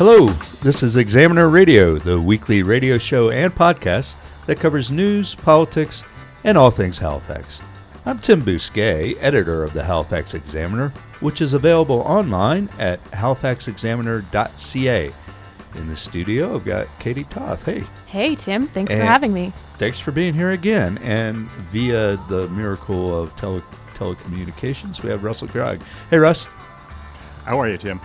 Hello, this is Examiner Radio, the weekly radio show and podcast that covers news, politics, and all things Halifax. I'm Tim Bousquet, editor of the Halifax Examiner, which is available online at halifaxexaminer.ca. In the studio, I've got Katie Toth. Hey, Hey, Tim. Thanks for having me. thanks for being here again. And via the miracle of tele- telecommunications, we have Russell Gragg. Hey, Russ. How are you, Tim?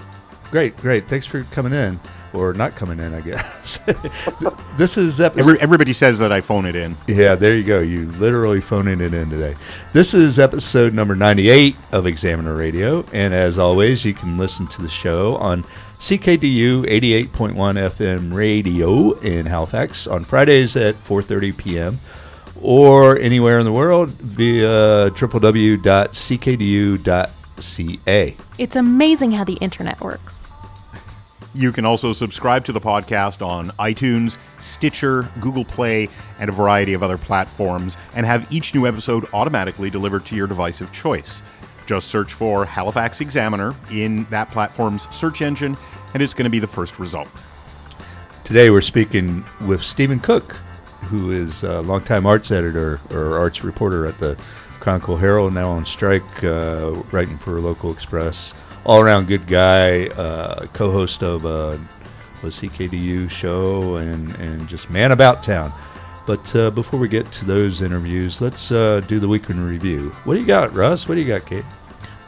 Great, great. Thanks for coming in, or not coming in, I guess. this is episode. Every, everybody says that I phone it in. Yeah, there you go. You literally phoning it in today. This is episode number 98 of Examiner Radio. And as always, you can listen to the show on CKDU 88.1 FM radio in Halifax on Fridays at 4.30 p.m. or anywhere in the world via www.ckdu.ca. It's amazing how the internet works. You can also subscribe to the podcast on iTunes, Stitcher, Google Play, and a variety of other platforms, and have each new episode automatically delivered to your device of choice. Just search for Halifax Examiner in that platform's search engine, and it's going to be the first result. Today we're speaking with Stephen Cook, who is a longtime arts editor or arts reporter at the Chronicle Herald, now on strike, uh, writing for Local Express. All around good guy, uh, co host of a, a CKDU show, and, and just man about town. But uh, before we get to those interviews, let's uh, do the weekend review. What do you got, Russ? What do you got, Kate?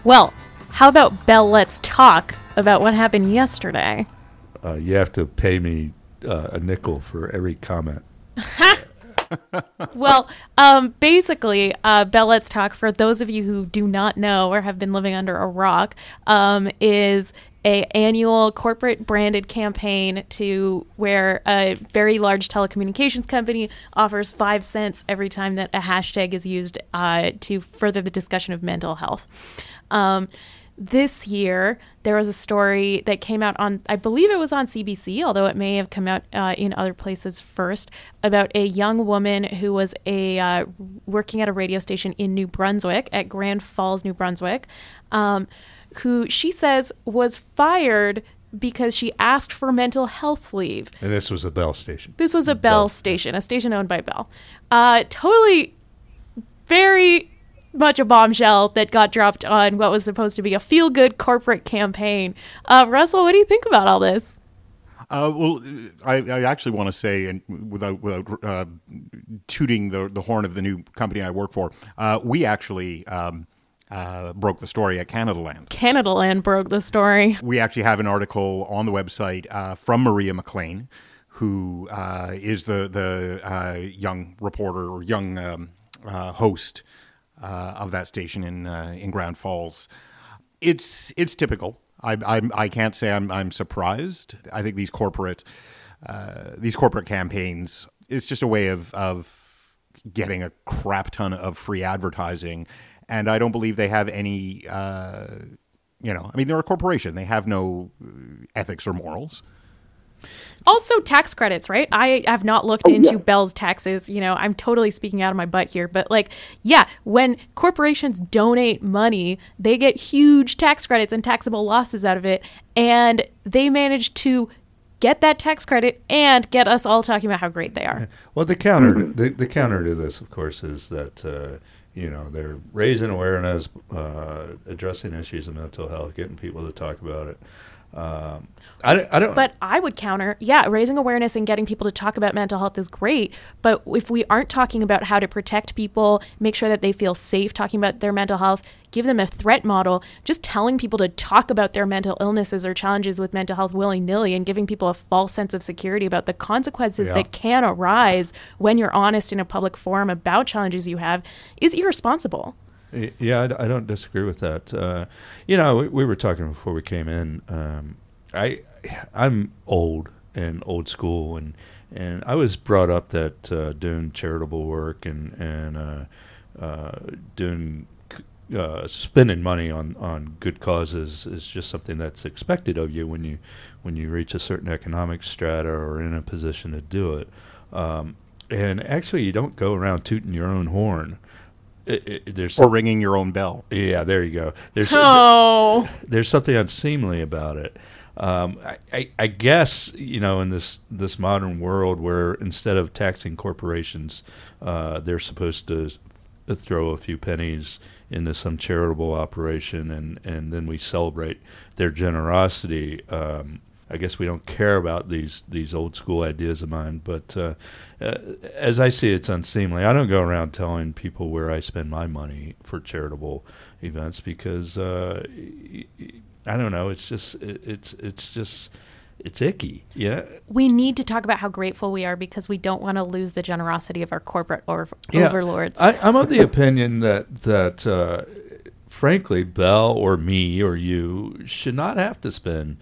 Well, how about Bell Let's Talk about what happened yesterday? Uh, you have to pay me uh, a nickel for every comment. well, um, basically, uh, Bell Let's Talk, for those of you who do not know or have been living under a rock, um, is a annual corporate branded campaign to where a very large telecommunications company offers five cents every time that a hashtag is used uh, to further the discussion of mental health. Um, this year there was a story that came out on i believe it was on cbc although it may have come out uh, in other places first about a young woman who was a uh, working at a radio station in new brunswick at grand falls new brunswick um, who she says was fired because she asked for mental health leave And this was a Bell station. this was a Bell, station, a station owned by Bell. Uh, totally, very much a bombshell that got dropped on what was supposed to be a feel good corporate campaign. Uh, Russell, what do you think about all this? Uh, well, I, I actually want to say, and without without uh, tooting the the horn of the new company I work for, uh, we actually um, uh, broke the story at Canadaland. Canada Land broke the story. We actually have an article on the website uh, from Maria McLean, who uh, is the the uh, young reporter or young um, uh, host uh, of that station in uh, in Grand Falls. It's it's typical. I I'm, I can't say I'm I'm surprised. I think these corporate uh, these corporate campaigns it's just a way of of getting a crap ton of free advertising, and I don't believe they have any. Uh, you know, I mean, they're a corporation. They have no uh, ethics or morals. Also, tax credits, right? I have not looked into Bell's taxes. You know, I'm totally speaking out of my butt here, but like, yeah, when corporations donate money, they get huge tax credits and taxable losses out of it. And they manage to get that tax credit and get us all talking about how great they are. Well, the counter the, the counter to this, of course, is that uh, you know they're raising awareness, uh, addressing issues of mental health, getting people to talk about it. Um, I don't. I don't But I would counter, yeah, raising awareness and getting people to talk about mental health is great. But if we aren't talking about how to protect people, make sure that they feel safe talking about their mental health, give them a threat model, just telling people to talk about their mental illnesses or challenges with mental health willy nilly and giving people a false sense of security about the consequences Yeah. that can arise when you're honest in a public forum about challenges you have is irresponsible. Yeah, I, don't disagree with that. Uh, you know, we, we were talking before we came in. Um, I, I'm old and old school, and and I was brought up that uh, doing charitable work and and uh, uh, doing uh, spending money on, on good causes is just something that's expected of you when you when you reach a certain economic strata or in a position to do it. Um, and actually, you don't go around tooting your own horn. It, it, there's or ringing your own bell. yeah, there you go. There's Oh, there's something unseemly about it. um, I, I, I guess you know in this this modern world where instead of taxing corporations, uh, they're supposed to throw a few pennies into some charitable operation, and and then we celebrate their generosity. Um, I guess we don't care about these these old school ideas of mine, but uh, uh, as I see, it, it's unseemly. I don't go around telling people where I spend my money for charitable events because uh, I don't know. It's just it, it's it's just it's icky. Yeah. We need to talk about how grateful we are because we don't want to lose the generosity of our corporate or Yeah. overlords. I, I'm of the opinion that that uh, frankly, Bell or me or you should not have to spend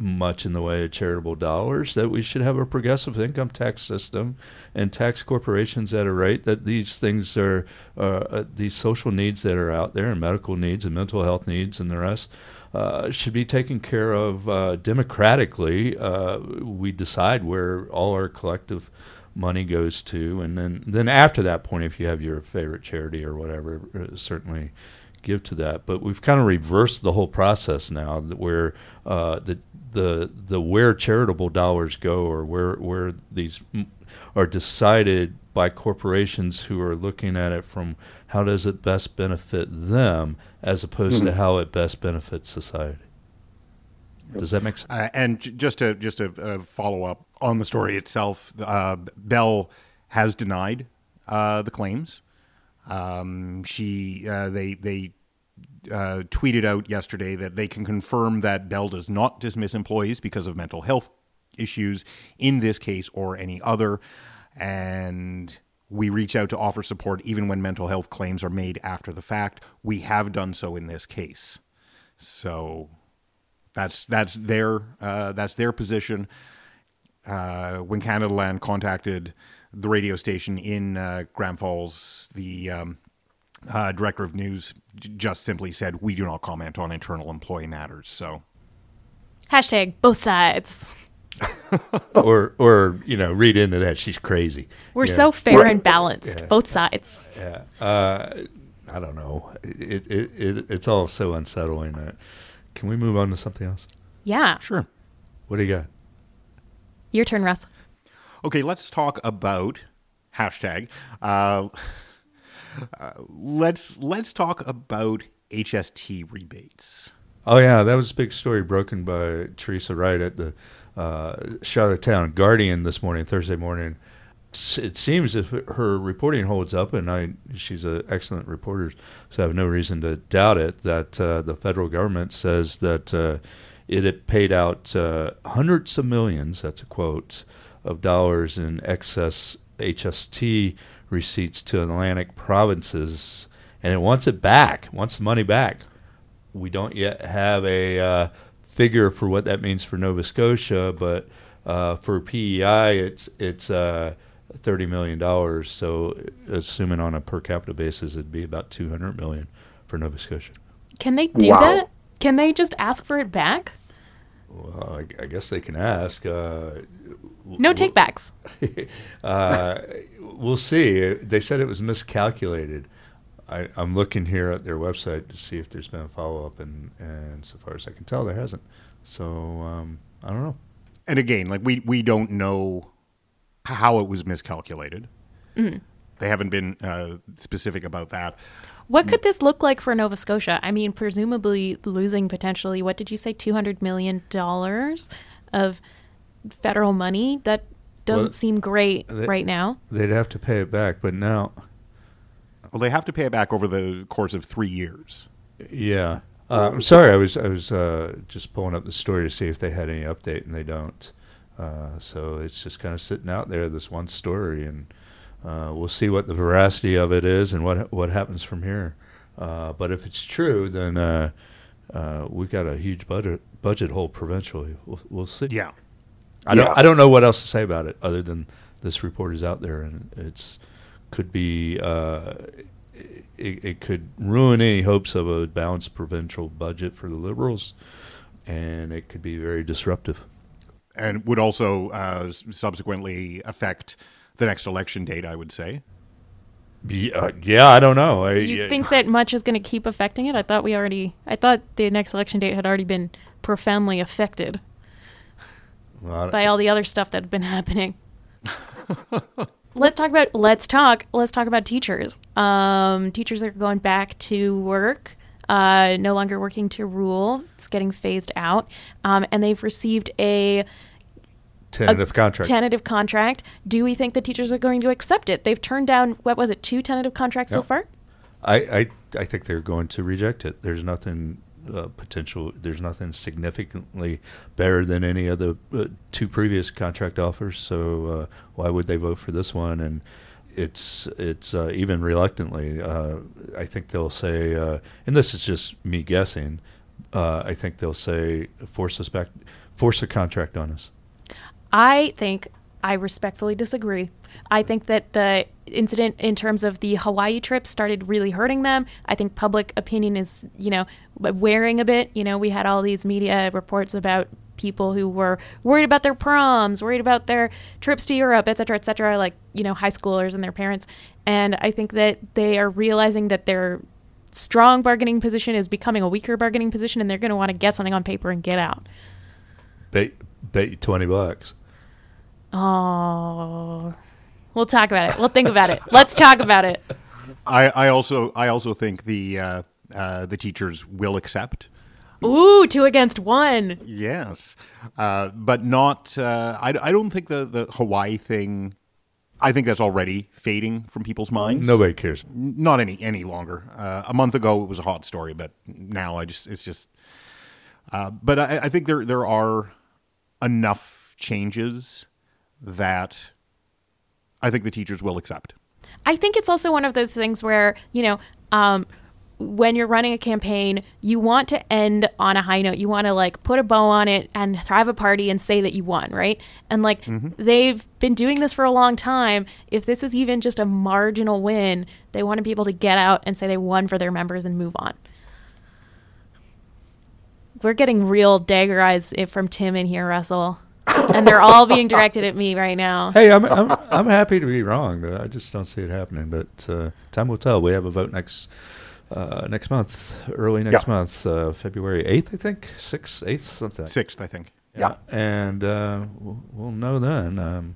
much in the way of charitable dollars. That we should have a progressive income tax system and tax corporations at a rate that these things are uh, uh, these social needs that are out there and medical needs and mental health needs and the rest. Uh, should be taken care of uh, democratically. Uh, we decide where all our collective money goes to, and then then after that point, if you have your favorite charity or whatever, uh, certainly give to that. But we've kind of reversed the whole process now, where uh, the the the where charitable dollars go or where where these m- are decided by corporations who are looking at it from how does it best benefit them as opposed to how it best benefits society. Does that make sense? Uh, and j- just to just to uh, follow up on the story itself, uh, Bell has denied uh, the claims. Um, she uh, they they uh, tweeted out yesterday that they can confirm that Bell does not dismiss employees because of mental health issues in this case or any other, and we reach out to offer support even when mental health claims are made after the fact. We have done so in this case, so that's that's their uh, that's their position. Uh, when Canadaland contacted the radio station in uh, Grand Falls, the um, uh, director of news j- just simply said, "We do not comment on internal employee matters." So, Hashtag both sides. or or you know read into that she's crazy. We're Yeah. so fair and balanced, Yeah. both sides. Yeah. Uh, I don't know. It, it, it it's all so unsettling. That, can we move on to something else? Yeah. sure. What do you got? Your turn, Russ. Okay, let's talk about hashtag. Uh, uh, let's let's talk about HST rebates. Oh yeah, that was a big story broken by Teresa Wright at the uh, Charlottetown Guardian this morning, Thursday morning. It seems if her reporting holds up, and I, she's an excellent reporter, so I have no reason to doubt it. That uh, the federal government says that uh, it had paid out uh, hundreds of millions. That's a quote of dollars in excess HST receipts to Atlantic provinces, and it wants it back. Wants the money back we don't yet have a uh, figure for what that means for Nova Scotia, but uh, for PEI, it's it's uh, thirty million dollars. So, assuming on a per capita basis, it'd be about two hundred million for Nova Scotia. Can they do Wow. that? Can they just ask for it back? Well, I, I guess they can ask. Uh, No takebacks. uh, we'll see. They said it was miscalculated. I, I'm looking here at their website to see if there's been a follow up, and, and so far as I can tell, there hasn't. So um, I don't know. And again, like we we don't know how it was miscalculated. They haven't been uh, specific about that. What could this look like for Nova Scotia? I mean, presumably losing potentially, what did you say, $200 million of federal money? That doesn't Well, seem great they- right now. They'd have to pay it back, but now, Well, they have to pay it back over the course of three years. yeah. Uh, I'm sorry, I was I was uh, just pulling up the story to see if they had any update, and they don't. Uh, so it's just kind of sitting out there, this one story, and uh, we'll see what the veracity of it is and what what happens from here. Uh, but if it's true, then uh, uh, we got a huge budget budget hole provincially. We'll, we'll see. Yeah. I don't I don't know what else to say about it other than this report is out there and it's could be uh, it, it could ruin any hopes of a balanced provincial budget for the liberals and it could be very disruptive. And would also uh, subsequently affect the next election date, I would say. Yeah, uh, yeah I don't know. I, You yeah, think that much is going to keep affecting it? I thought we already, I thought the next election date had already been profoundly affected. Well, by all the other stuff that had been happening. let's talk about let's talk let's talk about teachers. Um, teachers are going back to work. Uh, no longer working to rule. It's getting phased out, um, and they've received a tentative contract. tentative contract. Do we think the teachers are going to accept it? They've turned down what was it, two tentative contracts so far? I, I I think they're going to reject it. There's nothing uh, potential. There's nothing significantly better than any of the uh, two previous contract offers. So uh, why would they vote for this one? And it's it's uh, even reluctantly. Uh, I think they'll say, uh, and this is just me guessing. Uh, I think they'll say force us back, force a contract on us. I think I respectfully disagree. I think that the incident in terms of the Hawaii trip started really hurting them. I think public opinion is, you know, wearing a bit. You know, we had all these media reports about people who were worried about their proms, worried about their trips to Europe, et cetera, et cetera, like, you know, high schoolers and their parents. And I think that they are realizing that their strong bargaining position is becoming a weaker bargaining position and they're going to want to get something on paper and get out. Bet bet you twenty bucks. Oh, we'll talk about it. We'll think about it. Let's talk about it. I, I also I also think the uh, uh, the teachers will accept. Ooh, two against one. Yes, uh, but not. Uh, I, I don't think the the Hawaii thing. I think that's already fading from people's minds. Nobody cares. not any any longer. Uh, a month ago, it was a hot story, but now I just it's just. Uh, but I, I think there there are enough changes that I think the teachers will accept. I think it's also one of those things where, you know, um, when you're running a campaign, you want to end on a high note. You want to like put a bow on it and have a party and say that you won, right? And like they've been doing this for a long time. If this is even just a marginal win, they want to be able to get out and say they won for their members and move on. We're getting real dagger eyes from Tim in here, Russell. And they're all being directed at me right now. Hey, I'm I'm I'm happy to be wrong. but I just don't see it happening. But uh, time will tell. We have a vote next uh, next month, early next Yeah. month, uh, February eighth, I think, sixth, eighth, something. Sixth, I think. Yeah, and uh, we'll, we'll know then. Um,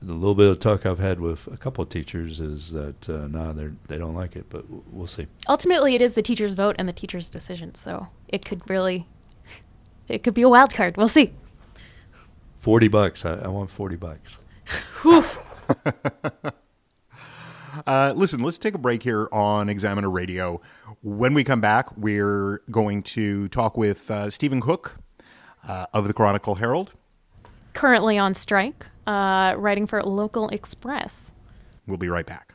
the little bit of talk I've had with a couple of teachers is that uh, no, they they don't like it, but w- we'll see. ultimately it is the teacher's vote and the teacher's decision so it could really it could be a wild card we'll see Forty bucks. I, I want forty bucks. Uh, listen, let's take a break here on Examiner Radio. When we come back, we're going to talk with uh, Stephen Cook uh, of the Chronicle Herald. currently on strike uh, writing for local express We'll be right back.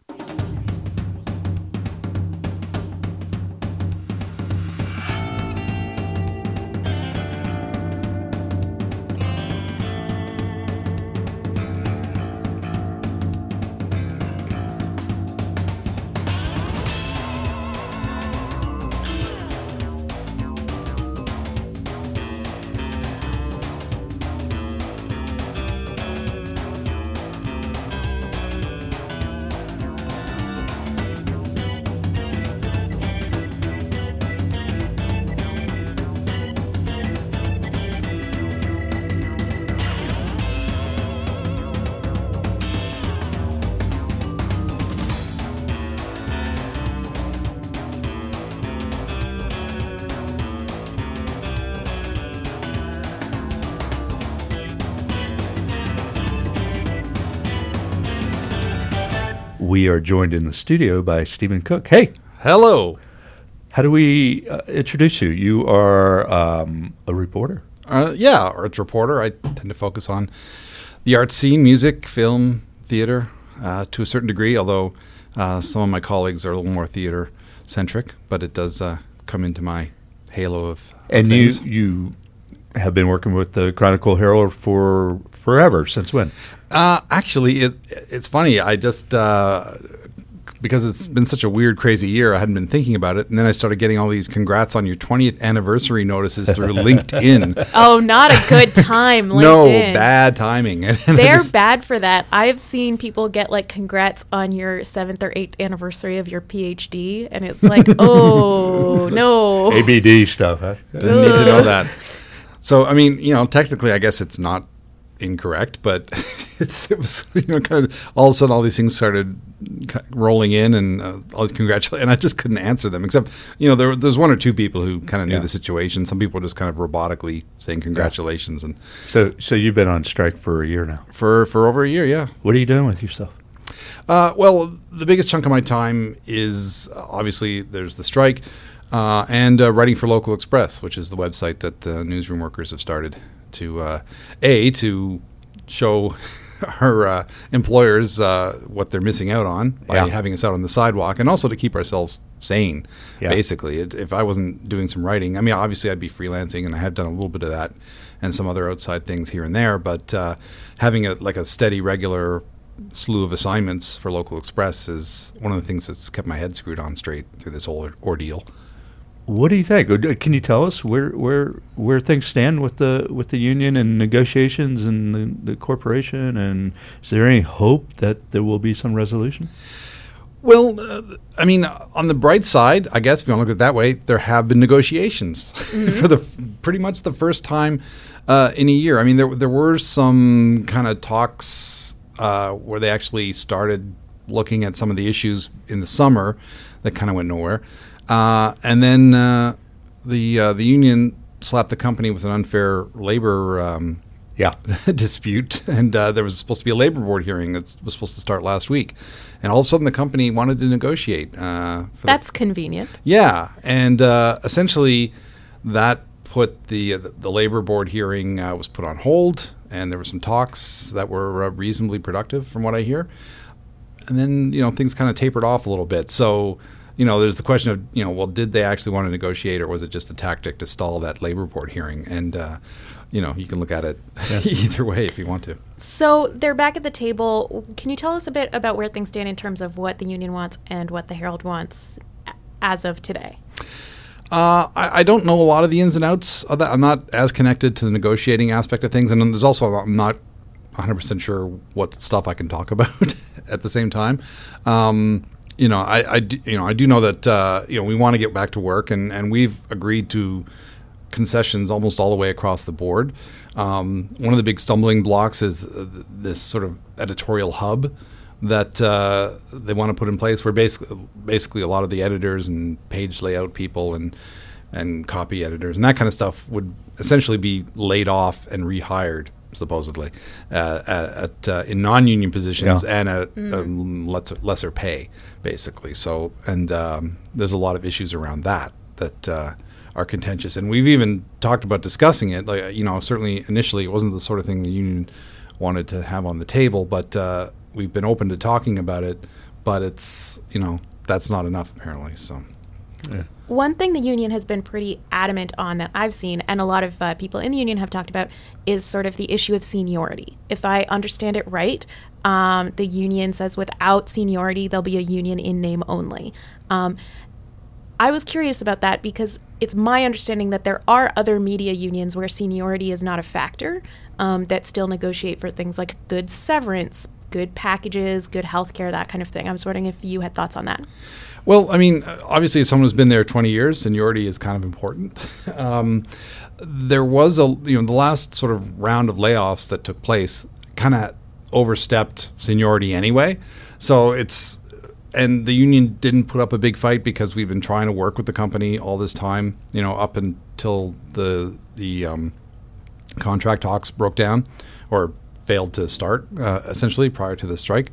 We are joined in the studio by Stephen Cook. Hey, Hello. how do we uh, introduce you? You are um, a reporter. Uh, yeah, arts reporter. I tend to focus on the art scene, music, film, theater, uh, to a certain degree. Although uh, some of my colleagues are a little more theater centric, but it does uh, come into my halo of And things. you you have been working with the Chronicle Herald for forever. Since when? Uh, actually, it, it's funny. I just uh, because it's been such a weird, crazy year, I hadn't been thinking about it, and then I started getting all these "congrats on your 20th anniversary" notices through LinkedIn. oh not a good time linkedin no, bad timing. They're just- bad for that i've seen people get like congrats on your seventh or eighth anniversary of your phd and it's like oh no ABD stuff. Huh? Didn't need to know that. So, I mean, you know, technically, I guess it's not incorrect, but it's, it was you know kind of all of a sudden all these things started rolling in and uh, all these congratulations, and I just couldn't answer them. Except you know there there's one or two people who kind of knew Yeah. the situation. Some people just kind of robotically saying congratulations, and So so you've been on strike for a year now. for for over a year, yeah. What are you doing with yourself? Uh, well, the biggest chunk of my time is uh, obviously there's the strike uh, and uh, writing for Local Express, which is the website that the newsroom workers have started to uh, a to show our uh, employers uh, what they're missing out on by Yeah. having us out on the sidewalk, and also to keep ourselves sane. Yeah. Basically, it, if I wasn't doing some writing, I mean, obviously I'd be freelancing, and I have done a little bit of that, and some other outside things here and there. But uh, having a like a steady, regular slew of assignments for Local Express is one of the things that's kept my head screwed on straight through this whole ordeal. What do you think? Uh, Can you tell us where where where things stand with the with the union and negotiations and the, the corporation? And is there any hope that there will be some resolution? Well, uh, I mean, on the bright side, I guess if you want to look at it that way, there have been negotiations for the pretty much the first time uh, in a year. I mean, there there were some kind of talks uh, where they actually started looking at some of the issues in the summer that kind of went nowhere, uh, and then uh, the uh, the union slapped the company with an unfair labor. Um, Yeah. dispute, and uh, there was supposed to be a labor board hearing that was supposed to start last week, and all of a sudden the company wanted to negotiate. Uh, for the- That's convenient. yeah, and uh, essentially that put the the labor board hearing uh, was put on hold, and there were some talks that were uh, reasonably productive, from what I hear. And then you know things kind of tapered off a little bit. So you know there's the question of you know well did they actually want to negotiate or was it just a tactic to stall that labor board hearing? And uh, you know you can look at it either way if you want to. So they're back at the table. Can you tell us a bit about where things stand in terms of what the union wants and what the Herald wants as of today? Uh, I, I don't know a lot of the ins and outs of that. I'm not as connected to the negotiating aspect of things, and there's also I'm not 100 percent sure what stuff I can talk about at the same time. Um, you know, I, I do, you know I do know that uh, you know we want to get back to work, and and we've agreed to concessions almost all the way across the board. Um, one of the big stumbling blocks is uh, this sort of editorial hub that uh, they want to put in place, where basically, basically a lot of the editors and page layout people and and copy editors and that kind of stuff would essentially be laid off and rehired supposedly uh, at, at uh, in non-union positions Yeah. and at um, lesser, lesser pay basically. So and um, there's a lot of issues around that that uh, are contentious. And we've even talked about discussing it. Like you know certainly initially it wasn't the sort of thing the union wanted to have on the table but uh, we've been open to talking about it but it's you know that's not enough apparently so One thing the union has been pretty adamant on that I've seen, and a lot of uh, people in the union have talked about, is sort of the issue of seniority. If I understand it right, um, the union says without seniority, there'll be a union in name only. Um, I was curious about that because it's my understanding that there are other media unions where seniority is not a factor um, that still negotiate for things like good severance, good packages, good health care, that kind of thing. I was wondering if you had thoughts on that. Well, I mean, obviously, as someone who's been there 20 years, seniority is kind of important. Um, there was a, you know, the last sort of round of layoffs that took place kind of overstepped seniority anyway. So it's, and the union didn't put up a big fight because we've been trying to work with the company all this time, you know, up until the, the, um, contract talks broke down or failed to start uh, essentially prior to the strike.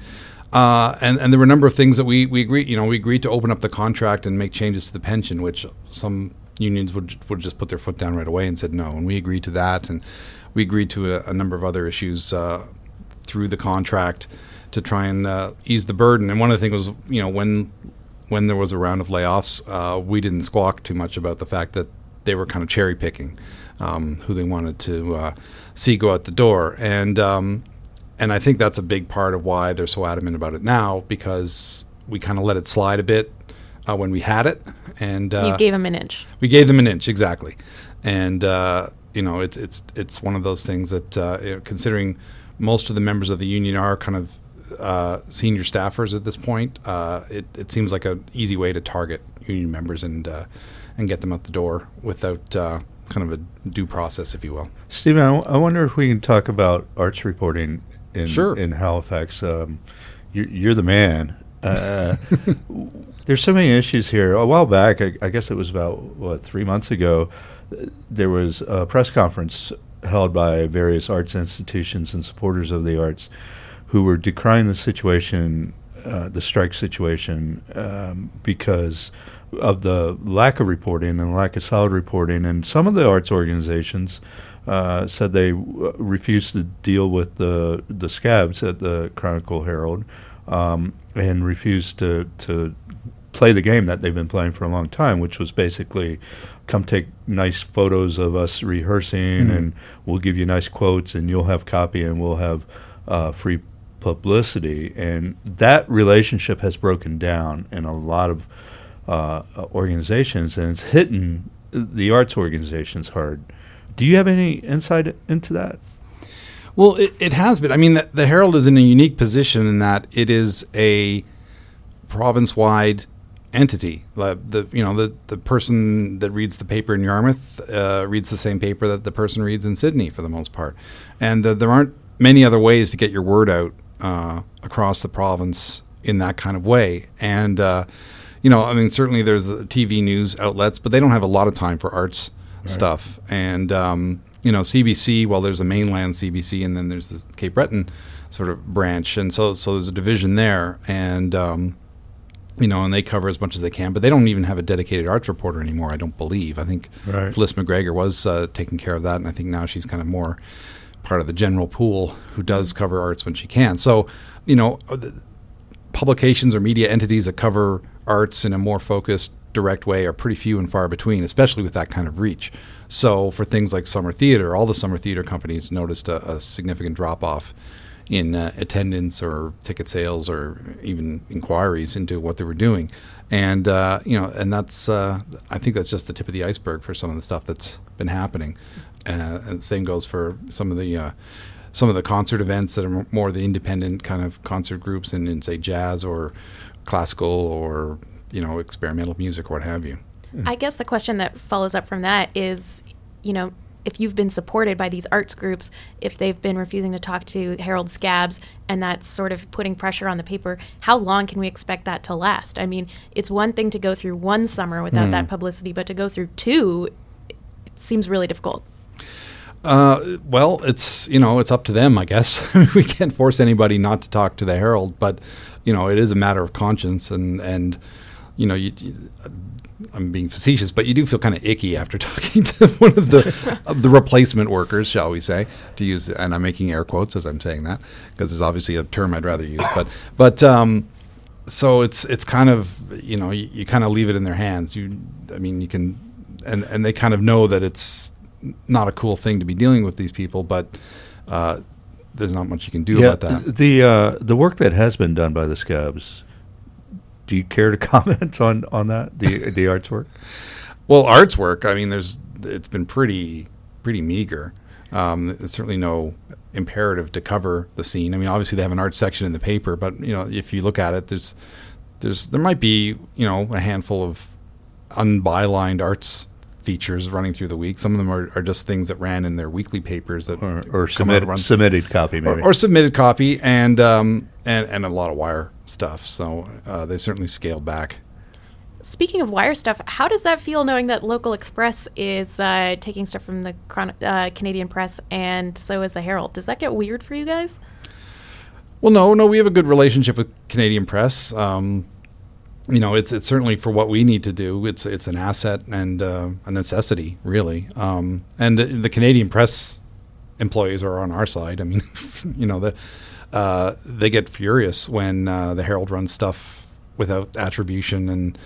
Uh, and, and there were a number of things that we, we agreed, you know, we agreed to open up the contract and make changes to the pension, which some unions would, would just put their foot down right away and said no. And we agreed to that. And we agreed to a, a number of other issues uh, through the contract to try and uh, ease the burden. And one of the things was, you know, when when there was a round of layoffs, uh, we didn't squawk too much about the fact that they were kind of cherry picking um, who they wanted to uh, see go out the door. And um, and I think that's a big part of why they're so adamant about it now because we kind of let it slide a bit uh, when we had it, and uh, you gave them an inch. we gave them an inch exactly, and uh, you know it's it's it's one of those things that uh, you know, considering most of the members of the union are kind of uh, senior staffers at this point, uh, it it seems like an easy way to target union members and uh, and get them out the door without uh, kind of a due process, if you will. Stephen, I, w- I wonder if we can talk about arts reporting in Sure. in Halifax. Um, you, you're the man. Uh, there's so many issues here. A while back, I, I guess it was about what three months ago, there was a press conference held by various arts institutions and supporters of the arts, who were decrying the situation, uh, the strike situation, um, because of the lack of reporting and lack of solid reporting. And some of the arts organizations uh, said they w- refused to deal with the the scabs at the Chronicle Herald um, and refused to to play the game that they've been playing for a long time, which was basically come take nice photos of us rehearsing, Mhm. and we'll give you nice quotes, and you'll have copy, and we'll have uh, free publicity. And that relationship has broken down in a lot of uh, organizations, and it's hitting the arts organizations hard. Do you have any insight into that? Well, it, it has been. I mean, the, the Herald is in a unique position in that it is a province-wide entity. The, the you know the the person that reads the paper in Yarmouth uh, reads the same paper that the person reads in Sydney for the most part, and the, there aren't many other ways to get your word out uh, across the province in that kind of way. And uh, you know, I mean, certainly there's the TV news outlets, but they don't have a lot of time for arts stuff. And um, you know, CBC, well, there's a mainland CBC, and then there's the Cape Breton sort of branch, and so so there's a division there, and um, you know, and they cover as much as they can, but they don't even have a dedicated arts reporter anymore. I don't believe. I think Right. Phlis McGregor was uh, taking care of that, and I think now she's kind of more part of the general pool who does cover arts when she can. So, you know, uh, publications or media entities that cover arts in a more focused, direct way are pretty few and far between, especially with that kind of reach. So, for things like summer theater, all the summer theater companies noticed a, a significant drop off in uh, attendance or ticket sales or even inquiries into what they were doing. And uh, you know, and that's uh, I think that's just the tip of the iceberg for some of the stuff that's been happening. Uh, and same goes for some of the uh, some of the concert events that are more the independent kind of concert groups in, in say jazz or classical or you know experimental music or what have you. I guess the question that follows up from that is, you know, if you've been supported by these arts groups, if they've been refusing to talk to Herald Scabs, and that's sort of putting pressure on the paper, how long can we expect that to last? I mean, it's one thing to go through one summer without that hmm. publicity, but to go through two it seems really difficult. Uh, well, it's you know it's up to them, I guess. we can't force anybody not to talk to the Herald, but you know it is a matter of conscience, and and you know you. you- I'm being facetious, but you do feel kind of icky after talking to one of the of the replacement workers, shall we say, to use. And I'm making air quotes as I'm saying that because it's obviously a term I'd rather use. But but um, so it's it's kind of you know you, you kind of leave it in their hands. You, I mean, you can, and and they kind of know that it's not a cool thing to be dealing with these people, but uh, there's not much you can do about that. th- The uh, the work that has been done by the Scabs. Do you care to comment on, on that the the arts work? Well, arts work. I mean, there's it's been pretty pretty meager. Um, there's certainly no imperative to cover the scene. I mean, obviously they have an art section in the paper, but you know, if you look at it, there's there's there might be you know a handful of unbylined arts features running through the week. Some of them are, are just things that ran in their weekly papers that Or, or come out submit, submitted copy or, maybe? or submitted copy and um, and and a lot of wire stuff. So uh, they've certainly scaled back. Speaking of wire stuff, how does that feel knowing that Local Express is uh, taking stuff from the Chron- uh, Canadian Press and so is the Herald? Does that get weird for you guys? Well, no, no, we have a good relationship with Canadian Press. Um, you know, it's it's certainly for what we need to do. It's it's an asset and uh, a necessity, really. Um, and the, the Canadian Press employees are on our side. I mean, you know, the uh, they get furious when uh, the Herald runs stuff without attribution and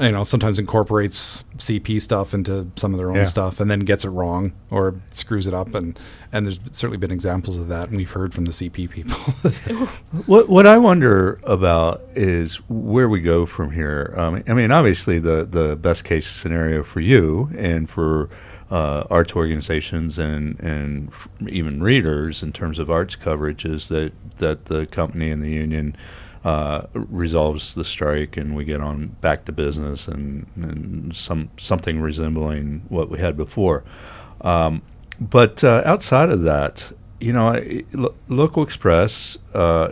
you know sometimes incorporates CP stuff into some of their own Yeah. stuff and then gets it wrong or screws it up and and there's certainly been examples of that and we've heard from the CP people. What what I wonder about is where we go from here. Um, I mean, obviously, the the best case scenario for you and for uh, arts organizations and and f- even readers in terms of arts coverage is that that the company and the union uh, resolves the strike and we get on back to business and, and some something resembling what we had before. Um, but uh, outside of that, you know, I, Lo- Local Express uh,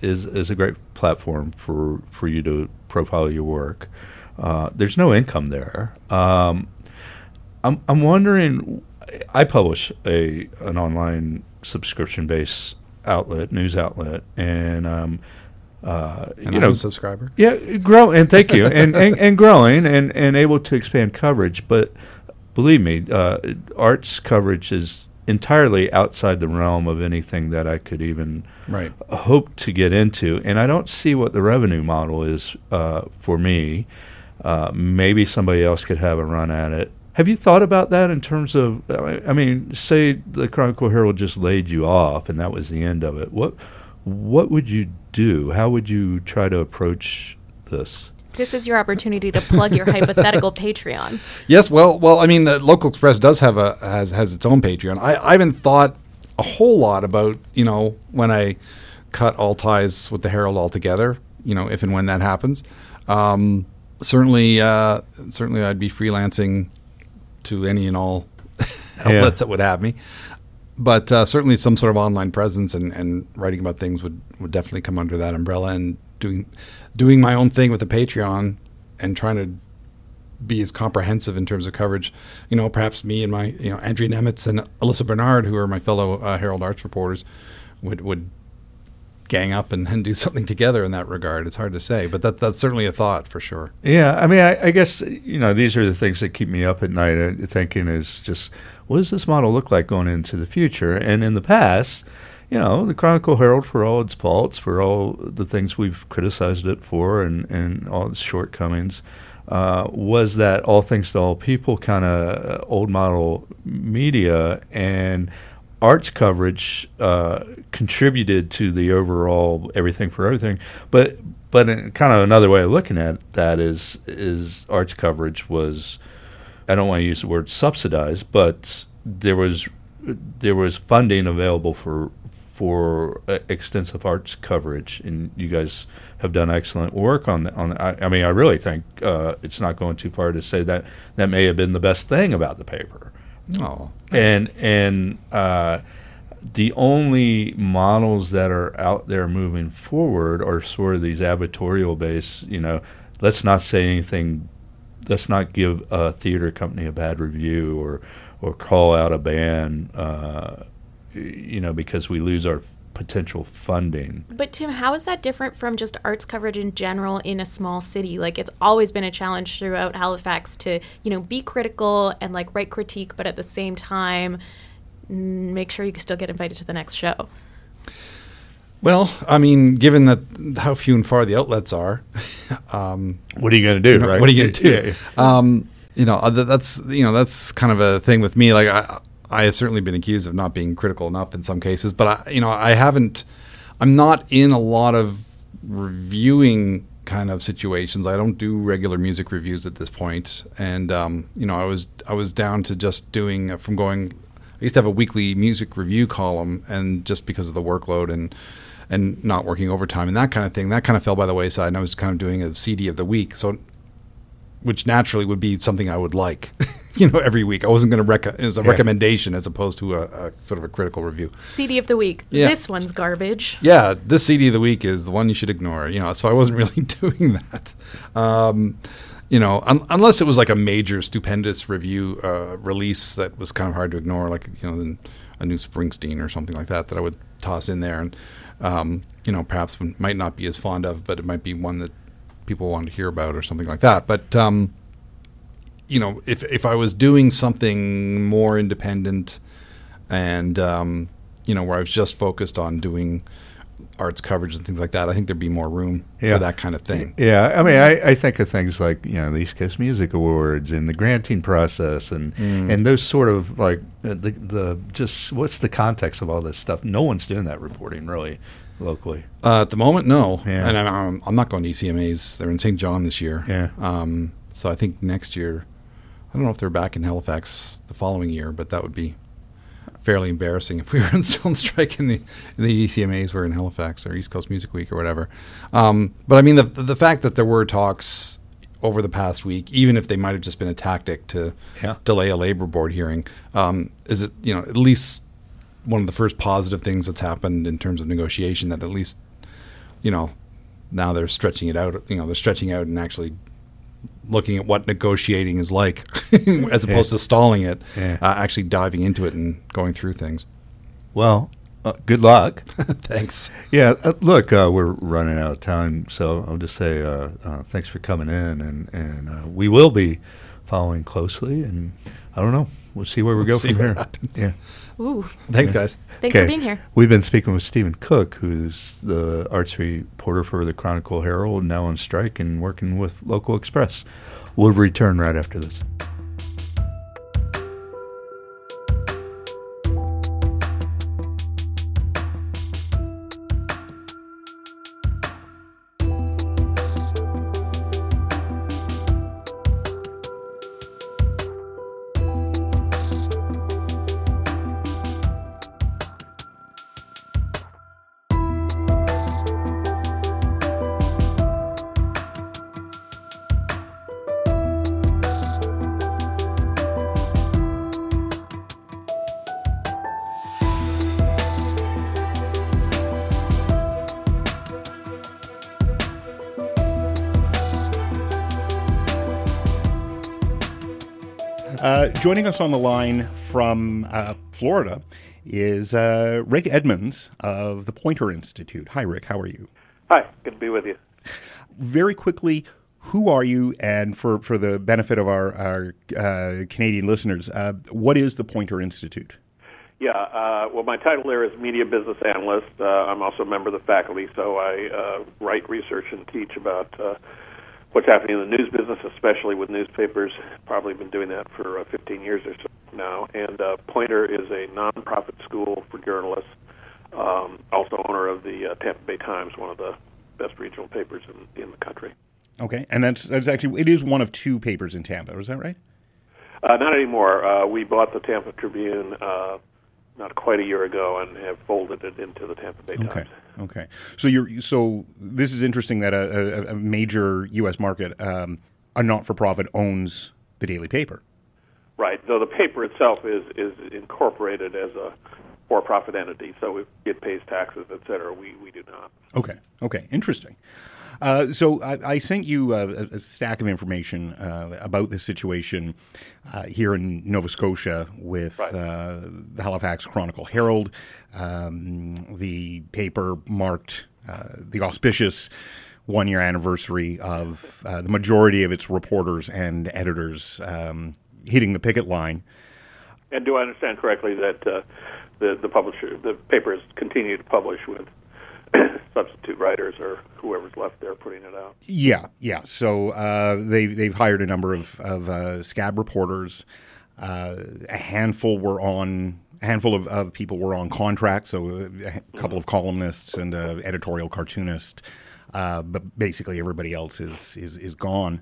is is a great platform for for you to profile your work. Uh, there's no income there. Um, I'm I'm wondering. I publish a an online subscription based outlet, news outlet, and um, uh, And you know, subscriber. yeah, grow and thank you, and, and and growing and and able to expand coverage. But believe me, uh, arts coverage is entirely outside the realm of anything that I could even Right. hope to get into, and I don't see what the revenue model is uh, for me. Uh, maybe somebody else could have a run at it. Have you thought about that in terms of? I I mean, say the Chronicle Herald just laid you off, and that was the end of it. What what would you do? How would you try to approach this? This is your opportunity to plug your hypothetical Patreon. Yes, well, well, I mean, uh, Local Express does have a has has its own Patreon. I, I haven't thought a whole lot about you know when I cut all ties with the Herald altogether. You know, if and when that happens. Um, certainly, uh, certainly, I'd be freelancing to any and all outlets that would have me. But uh, certainly, some sort of online presence and, and writing about things would, would definitely come under that umbrella. And doing doing my own thing with the Patreon and trying to be as comprehensive in terms of coverage. You know, perhaps me and my, you know, Andrea Nemetz and Elissa Barnard, who are my fellow uh, Herald Arts reporters, would would gang up and, and do something together in that regard. It's hard to say, but that that's certainly a thought for sure. Yeah, I mean, I, I guess you know these are the things that keep me up at night. Uh, thinking is just what does this model look like going into the future? And in the past, you know, the Chronicle Herald, for all its faults, for all the things we've criticized it for, and and all its shortcomings, uh, was that all things to all people kind of old model media and arts coverage uh, contributed to the overall everything for everything. But but in kind of another way of looking at that is is arts coverage was I don't want to use the word subsidized, but there was there was funding available for for uh, extensive arts coverage, and you guys have done excellent work on the, on. The, I, I mean, I really think uh, it's not going too far to say that that may have been the best thing about the paper Oh, and and uh, the only models that are out there moving forward are sort of these advertorial based. You know, let's not say anything. Let's not give a theater company a bad review or or call out a band. Uh, you know, because we lose our potential funding. But Tim, how is that different from just arts coverage in general in a small city? Like it's always been a challenge throughout Halifax to, you know, be critical and like write critique, but at the same time mm, make sure you can still get invited to the next show. well, I mean, given that how few and far the outlets are, um, What are you going to do, know, right? what are you going to do? Yeah, yeah. Um, you know, uh, that's you know that's kind of a thing with me. Like I, I have certainly been accused of not being critical enough in some cases, but I, you know, I haven't. I'm not in a lot of reviewing kind of situations. I don't do regular music reviews at this point, and um, you know, I was I was down to just doing uh, from going. I used to have a weekly music review column, and just because of the workload and and not working overtime and that kind of thing, that kind of fell by the wayside. And I was kind of doing a CD of the week, so which naturally would be something I would like, you know, every week. I wasn't going to rec as a Yeah. recommendation as opposed to a, a sort of a critical review. CD of the week. Yeah. This one's garbage. Yeah, this CD of the week is the one you should ignore. You know, so I wasn't really doing that. Um, you know, un- unless it was like a major, stupendous review uh, release that was kind of hard to ignore, like you know, a new Springsteen or something like that, that I would toss in there, and um, you know, perhaps might not be as fond of, but it might be one that people want to hear about or something like that. But um, you know, if if I was doing something more independent and um, you know, where I was just focused on doing arts coverage and things like that, I think there'd be more room Yeah. for that kind of thing. Yeah, I mean, I, I think of things like you know the East Coast Music Awards and the granting process and Mm. and those sort of like the the just what's the context of all this stuff? No one's doing that reporting really locally. Uh, at the moment, no, Yeah. and I'm, I'm not going to ECMAs. They're in St. John this year. Yeah. Um, so I think next year, I don't know if they're back in Halifax the following year, but that would be fairly embarrassing if we were still on strike in the the ECMAs were in Halifax or East Coast Music Week or whatever. Um, but I mean, the the fact that there were talks over the past week, even if they might have just been a tactic to Yeah. delay a labor board hearing, um, is it you know at least one of the first positive things that's happened in terms of negotiation that at least you know now they're stretching it out. You know they're stretching out and actually looking at what negotiating is like, as opposed to stalling it, Yeah. uh, actually diving into it and going through things. Well, uh, good luck. Thanks. Yeah, uh, look, uh, we're running out of time, so I'll just say uh, uh, thanks for coming in, and and uh, we will be following closely, and I don't know, we'll see where we go Let's see from here. happens. Yeah. Ooh, Thanks, guys. thanks for being here. We've been speaking with Stephen Cooke, who's the arts reporter for the Chronicle Herald, now on strike and working with Local Xpress. We'll return right after this. Joining us on the line from uh, Florida is uh, Rick Edmonds of the Poynter Institute. Hi, Rick. How are you? Hi, good to be with you. Very quickly, who are you? And for, for the benefit of our, our uh, Canadian listeners, uh, what is the Poynter Institute? Yeah, uh, well, my title there is media business analyst. Uh, I'm also a member of the faculty, so I uh, write, research, and teach about uh, what's happening in the news business, especially with newspapers. Probably been doing that for uh, 15 years or so now. And uh, Poynter is a nonprofit school for journalists. Um, also owner of the uh, Tampa Bay Times, one of the best regional papers in, in the country. Okay, and that's that's actually it is one of two papers in Tampa. Is that right? Uh, not anymore. Uh, we bought the Tampa Tribune uh, not quite a year ago and have folded it into the Tampa Bay Okay. Times. Okay. So you're so this is interesting that a, a, a major U.S. market, um, a not-for-profit, owns the daily paper. Right. Though the paper itself is is incorporated as a for-profit entity, so it, it pays taxes, et cetera. We we do not. Okay. Okay. Interesting. Uh, so I, I sent you a, a stack of information uh, about this situation uh, here in Nova Scotia with Right. uh, the Halifax Chronicle Herald. Um, the paper marked uh, the auspicious one-year anniversary of uh, the majority of its reporters and editors um, hitting the picket line. And do I understand correctly that uh, the the publisher, the paper has continued to publish with substitute writers or whoever's left there putting it out? Yeah, yeah. So uh, they they've hired a number of of uh, scab reporters. Uh, a handful were on. A handful of, of people were on contract, so a couple of columnists and an editorial cartoonist, uh, but basically everybody else is is, is gone.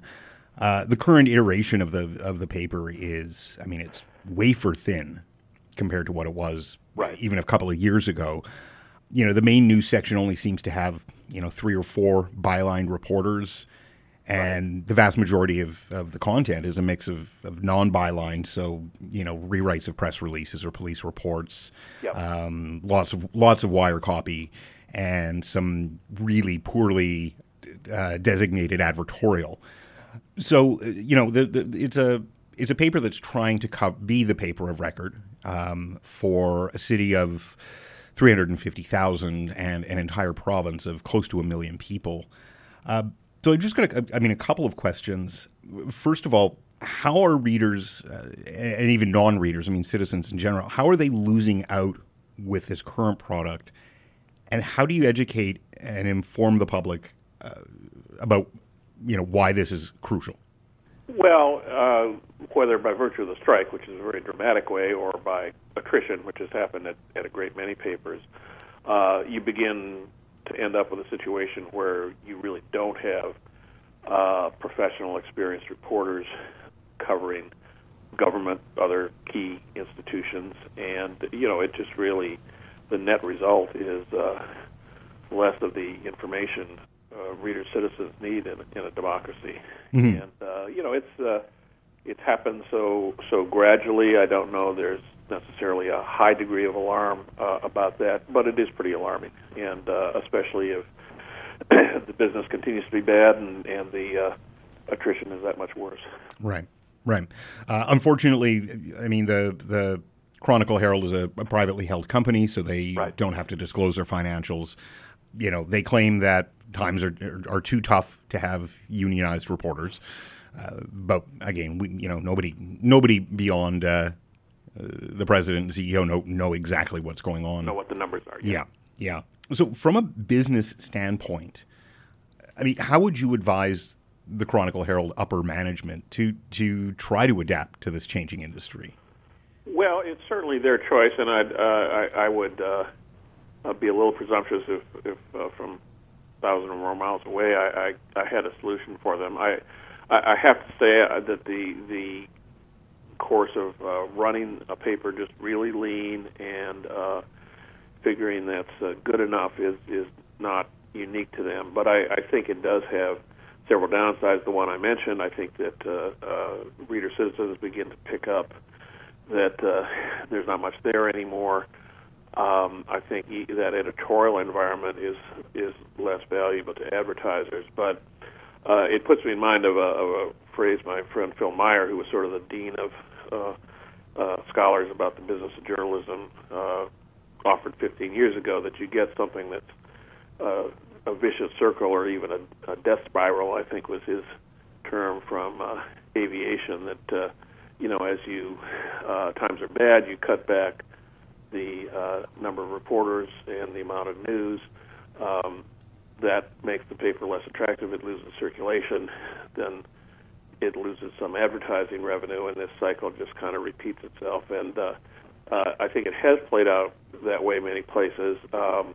Uh, the current iteration of the of the paper is, I mean, it's wafer thin compared to what it was Right. even a couple of years ago. You know, the main news section only seems to have you know three or four bylined reporters, and the vast majority of, of the content is a mix of, of non-bylined, so you know rewrites of press releases or police reports, Yep. um, lots of lots of wire copy, and some really poorly uh, designated advertorial. So you know, the, the, it's a it's a paper that's trying to co- be the paper of record um, for a city of three hundred and fifty thousand and an entire province of close to a million people. Uh, so I'm just going to, I mean, a couple of questions. First of all, how are readers uh, and even non-readers, I mean, citizens in general, how are they losing out with this current product? And how do you educate and inform the public uh, about, you know, why this is crucial? Well, uh, whether by virtue of the strike, which is a very dramatic way, or by attrition, which has happened at, at a great many papers, uh, you begin to end up with a situation where you really don't have uh, professional, experienced reporters covering government, other key institutions, and you know it just really the net result is uh, less of the information uh, readers citizens need in, in a democracy, Mhm. and uh, you know it's uh, it's happened so so gradually. I don't know there's necessarily a high degree of alarm uh, about that, but it is pretty alarming, and uh, especially if the business continues to be bad and and the uh, attrition is that much worse. Right, right. Uh, unfortunately, I mean the the Chronicle Herald is a, a privately held company, so they Right. don't have to disclose their financials. You know, they claim that times are are too tough to have unionized reporters. Uh, but again, we, you know, nobody nobody beyond uh, uh, the president and CEO know know exactly what's going on. Know what the numbers are? Yeah, yeah. So, from a business standpoint, I mean, how would you advise the Chronicle Herald upper management to to try to adapt to this changing industry? Well, it's certainly their choice, and I'd, uh, I, I would uh, be a little presumptuous if, if uh, from a thousand or more miles away, I, I, I had a solution for them. I, I, I have to say uh, that the the course of uh, running a paper just really lean and uh, figuring that's uh, good enough is is not unique to them. But I, I think it does have several downsides. The one I mentioned, I think that uh, uh, reader citizens begin to pick up that uh, there's not much there anymore. Um, I think that editorial environment is is less valuable to advertisers, but uh, it puts me in mind of a, of a phrase my friend Phil Meyer, who was sort of the dean of uh, uh, scholars about the business of journalism, uh, offered 15 years ago that you get something that's uh, a vicious circle or even a, a death spiral. I think was his term from uh, aviation. That you know, as you times are bad, you cut back the uh, number of reporters and the amount of news. Um, that makes the paper less attractive. It loses circulation. Then it loses some advertising revenue, and this cycle just kind of repeats itself. And uh, uh, I think it has played out that way in many places. Um,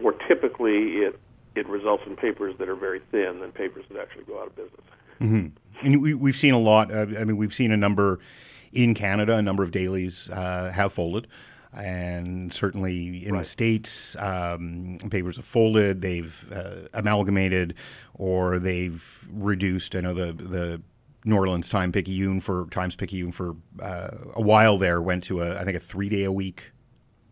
more typically, it it results in papers that are very thin than papers that actually go out of business. Mm-hmm. And we, we've seen a lot. Uh, I mean, we've seen a number in Canada. A number of dailies uh, have folded, and certainly in Right. the states, um, papers have folded. They've uh, amalgamated, or they've reduced. I know the the New Orleans Time Picayune for Times Picayune for uh, a while there went to a I think a three day a week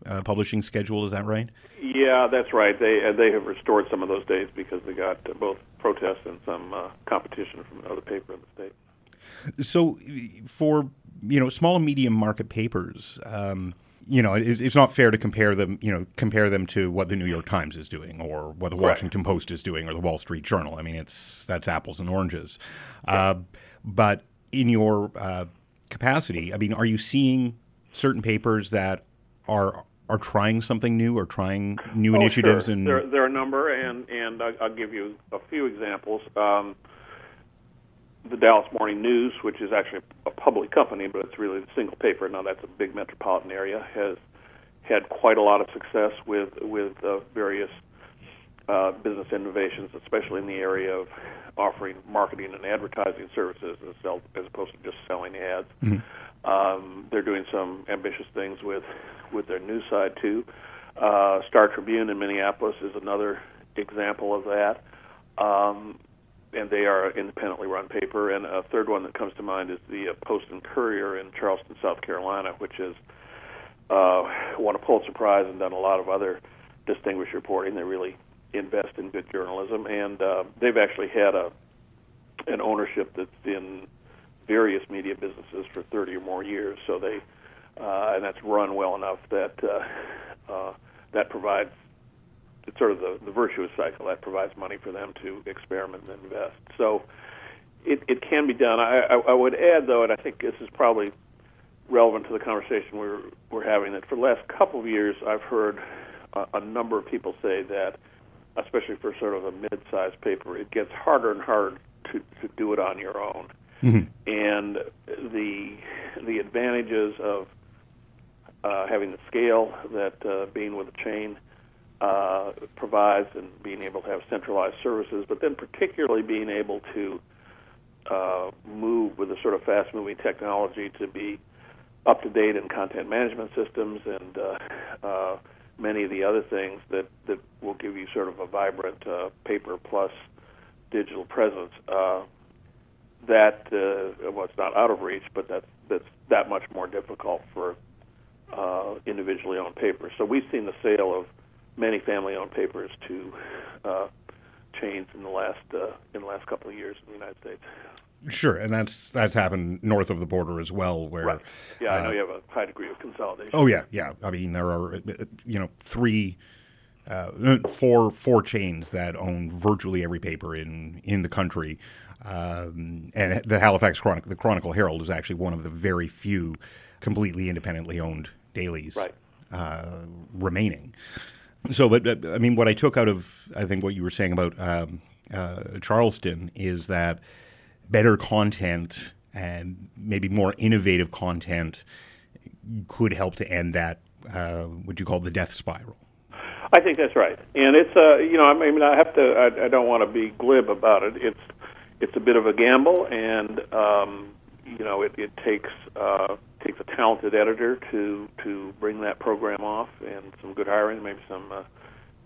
uh, publishing schedule. Is that right? Yeah, that's right. They uh, they have restored some of those days because they got uh, both protests and some uh, competition from another paper in the state. So, for you know, small and medium market papers, um, you know, it's, it's not fair to compare them. You know, compare them to what the New York Times is doing, or what the Correct. Washington Post is doing, or the Wall Street Journal. I mean, it's that's apples and oranges. Uh, but in your uh, capacity, I mean, are you seeing certain papers that are are trying something new, or trying new Oh, initiatives? sure. And there, there are a number, and and I'll give you a few examples. Um, the Dallas Morning News, which is actually a public company, but it's really a single paper. Now that's a big metropolitan area. Has had quite a lot of success with with uh, various uh, business innovations, especially in the area of offering marketing and advertising services as, sell, as opposed to just selling ads. Um, they're doing some ambitious things with with their news side too. Uh, Star Tribune in Minneapolis is another example of that. Um, and they are independently run paper. And a third one that comes to mind is the uh, Post and Courier in Charleston, South Carolina, which has uh, won a Pulitzer Prize and done a lot of other distinguished reporting. They really invest in good journalism, and uh, they've actually had a an ownership that's in various media businesses for 30 or more years. So they uh, and that's run well enough that uh, uh, that provides it's sort of the, the virtuous cycle that provides money for them to experiment and invest. So it, it can be done. I, I, I would add, though, and I think this is probably relevant to the conversation we're, we're having, that for the last couple of years, I've heard a, a number of people say that, especially for sort of a mid-sized paper, it gets harder and harder to, to do it on your own. And the the advantages of uh, having the scale that uh, being with a chain uh, provides and being able to have centralized services, but then particularly being able to uh, move with a sort of fast moving technology to be up to date in content management systems and uh, uh, many of the other things that, that will give you sort of a vibrant uh, paper plus digital presence. Uh, that well, it's not out of reach, but that's that's that much more difficult for individually owned papers. So we've seen the sale of many family-owned papers to uh, chains in the last uh, in the last couple of years in the United States. Sure, and that's that's happened north of the border as well. Where, Right. Yeah, I know uh, you have a high degree of consolidation. Oh yeah, yeah. I mean, there are uh, you know three, uh, four four chains that own virtually every paper in in the country, um, and the Halifax Chronicle, the Chronicle Herald, is actually one of the very few completely independently owned dailies Right. uh, remaining. So, but I mean, what I took out of I think what you were saying about um, uh, Charleston is that better content and maybe more innovative content could help to end that uh, what you call the death spiral. I think that's right, and it's uh, you know I mean I have to I, I don't want to be glib about it. It's it's a bit of a gamble, and um, you know it, it takes uh, takes a talented editor to to bring that program off, and some good hiring, maybe some uh,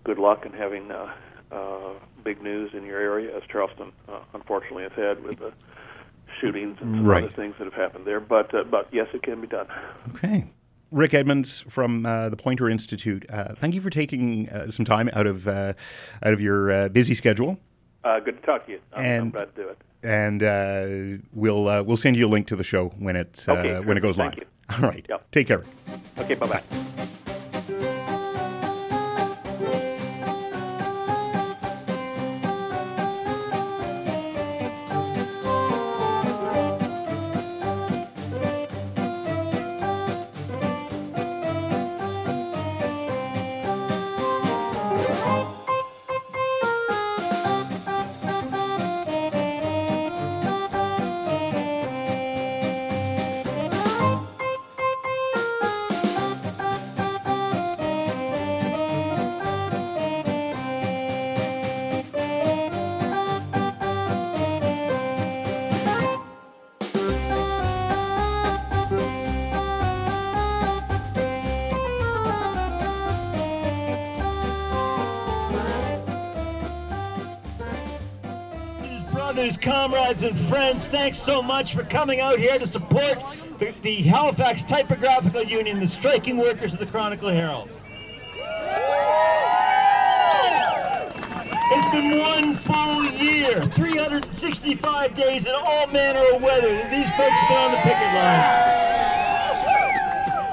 good luck in having uh, uh, big news in your area, as Charleston uh, unfortunately has had with the shootings and some Right. other things that have happened there. But uh, but yes, it can be done. Okay. Rick Edmonds from uh, the Poynter Institute. Uh, thank you for taking uh, some time out of uh, out of your uh, busy schedule, Uh, good to talk to you. I'm, I'm And- glad to do it. And uh, we'll uh, we'll send you a link to the show when it uh, Okay, when it goes thank live. you. All right. Yep. Take care. Okay, bye bye. Thanks so much for coming out here to support the, the Halifax Typographical Union, the striking workers of the Chronicle Herald. It's been one full year, 365 days in all manner of weather that these folks have been on the picket line.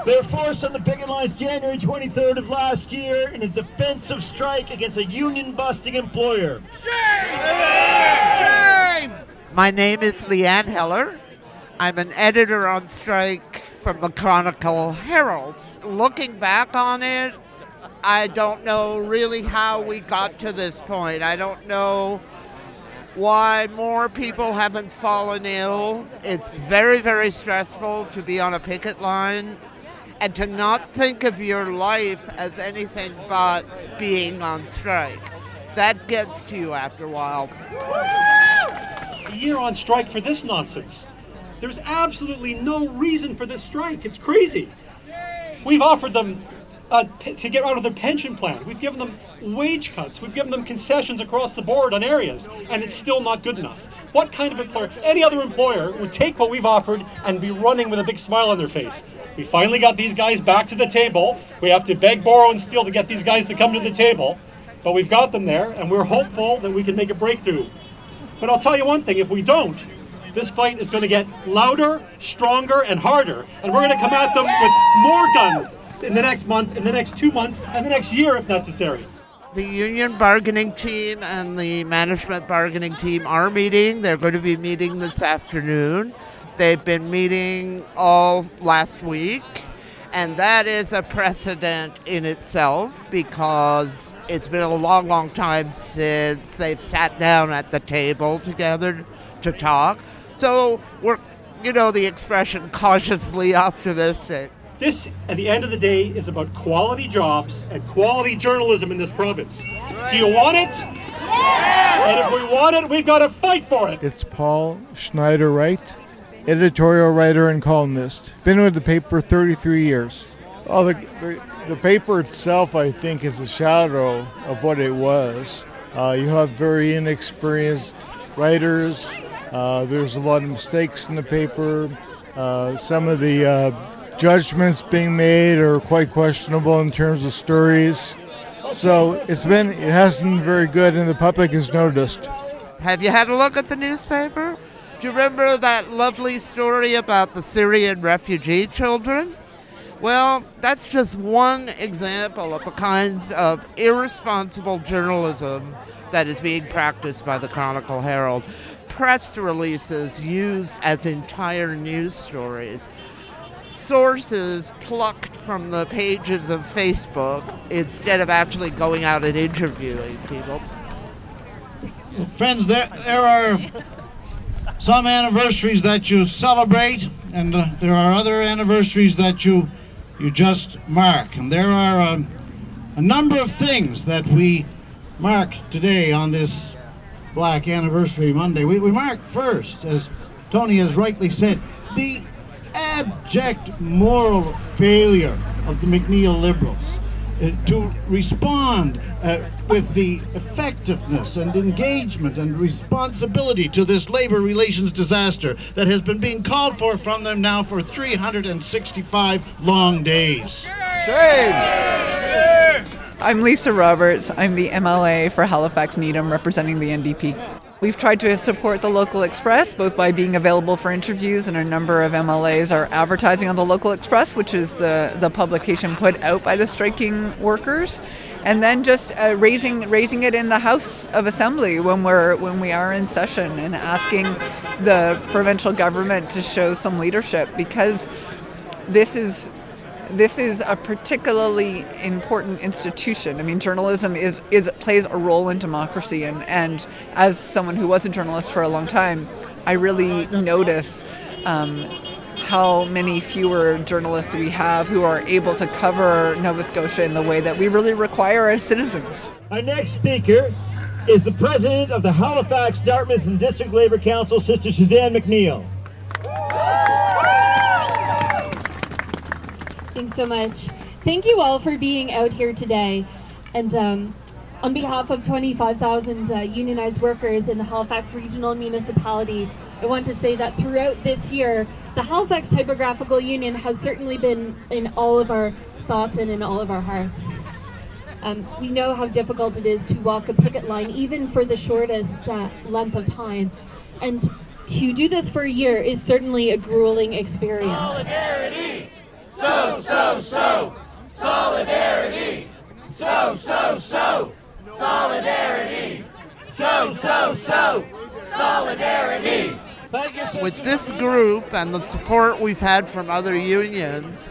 They're forced on the picket lines January 23rd of last year in a defensive strike against a union-busting employer. My name is Leanne Heller. I'm an editor on strike from the Chronicle Herald. Looking back on it, I don't know really how we got to this point. I don't know why more people haven't fallen ill. It's very, very stressful to be on a picket line and to not think of your life as anything but being on strike. That gets to you after a while. Year on strike for this nonsense. There's absolutely no reason for this strike. It's crazy. We've offered them uh, p- to get out of their pension plan. We've given them wage cuts. We've given them concessions across the board on areas, and it's still not good enough. What kind of employer, any other employer, would take what we've offered and be running with a big smile on their face? We finally got these guys back to the table. We have to beg, borrow, and steal to get these guys to come to the table, but we've got them there, and we're hopeful that we can make a breakthrough. But I'll tell you one thing if we don't, this fight is going to get louder, stronger, and harder. And we're going to come at them with more guns in the next month, in the next two months, and the next year if necessary. The union bargaining team and the management bargaining team are meeting. They're going to be meeting this afternoon. They've been meeting all last week, and that is a precedent in itself because it's been a long, long time since they've sat down at the table together to talk. So we're, you know, the expression cautiously optimistic. This, at the end of the day, is about quality jobs and quality journalism in this province. Do you want it? And if we want it, we've got to fight for it. It's Paul Schneidereit, editorial writer and columnist. Been with the paper 33 years. Oh, the, the, the paper itself, I think, is a shadow of what it was. Uh, you have very inexperienced writers. Uh, there's a lot of mistakes in the paper. Uh, some of the uh, judgments being made are quite questionable in terms of stories. So it's been, it hasn't been very good, and the public has noticed. Have you had a look at the newspaper? Do you remember that lovely story about the Syrian refugee children? Well, that's just one example of the kinds of irresponsible journalism that is being practiced by the Chronicle Herald. Press releases used as entire news stories. Sources plucked from the pages of Facebook instead of actually going out and interviewing people. Friends, there, there are some anniversaries that you celebrate, and uh, there are other anniversaries that you you just mark. And there are um, a number of things that we mark today on this Black Anniversary Monday. We, we mark first, as Tony has rightly said, the abject moral failure of the McNeil Liberals uh, to respond uh, with the effectiveness and engagement and responsibility to this labor relations disaster that has been being called for from them now for 365 long days. I'm Lisa Roberts. I'm the MLA for Halifax Needham representing the NDP. We've tried to support the Local Xpress both by being available for interviews, and a number of MLAs are advertising on the Local Xpress, which is the, the publication put out by the striking workers, and then just uh, raising raising it in the House of Assembly when we're when we are in session and asking the provincial government to show some leadership because this is this is a particularly important institution. I mean, journalism is, is plays a role in democracy, and, and as someone who was a journalist for a long time, I really notice um, how many fewer journalists we have who are able to cover Nova Scotia in the way that we really require as citizens. Our next speaker is the president of the Halifax, Dartmouth, and District Labor Council, Sister Suzanne McNeil. Thanks so much. Thank you all for being out here today. And um, on behalf of 25,000 uh, unionized workers in the Halifax Regional Municipality, I want to say that throughout this year, the Halifax Typographical Union has certainly been in all of our thoughts and in all of our hearts. Um, we know how difficult it is to walk a picket line, even for the shortest uh, length of time. And to do this for a year is certainly a grueling experience. Solidarity! So, so, so! Solidarity! So, so, so! Solidarity! So, so, so! Solidarity! With this group and the support we've had from other unions,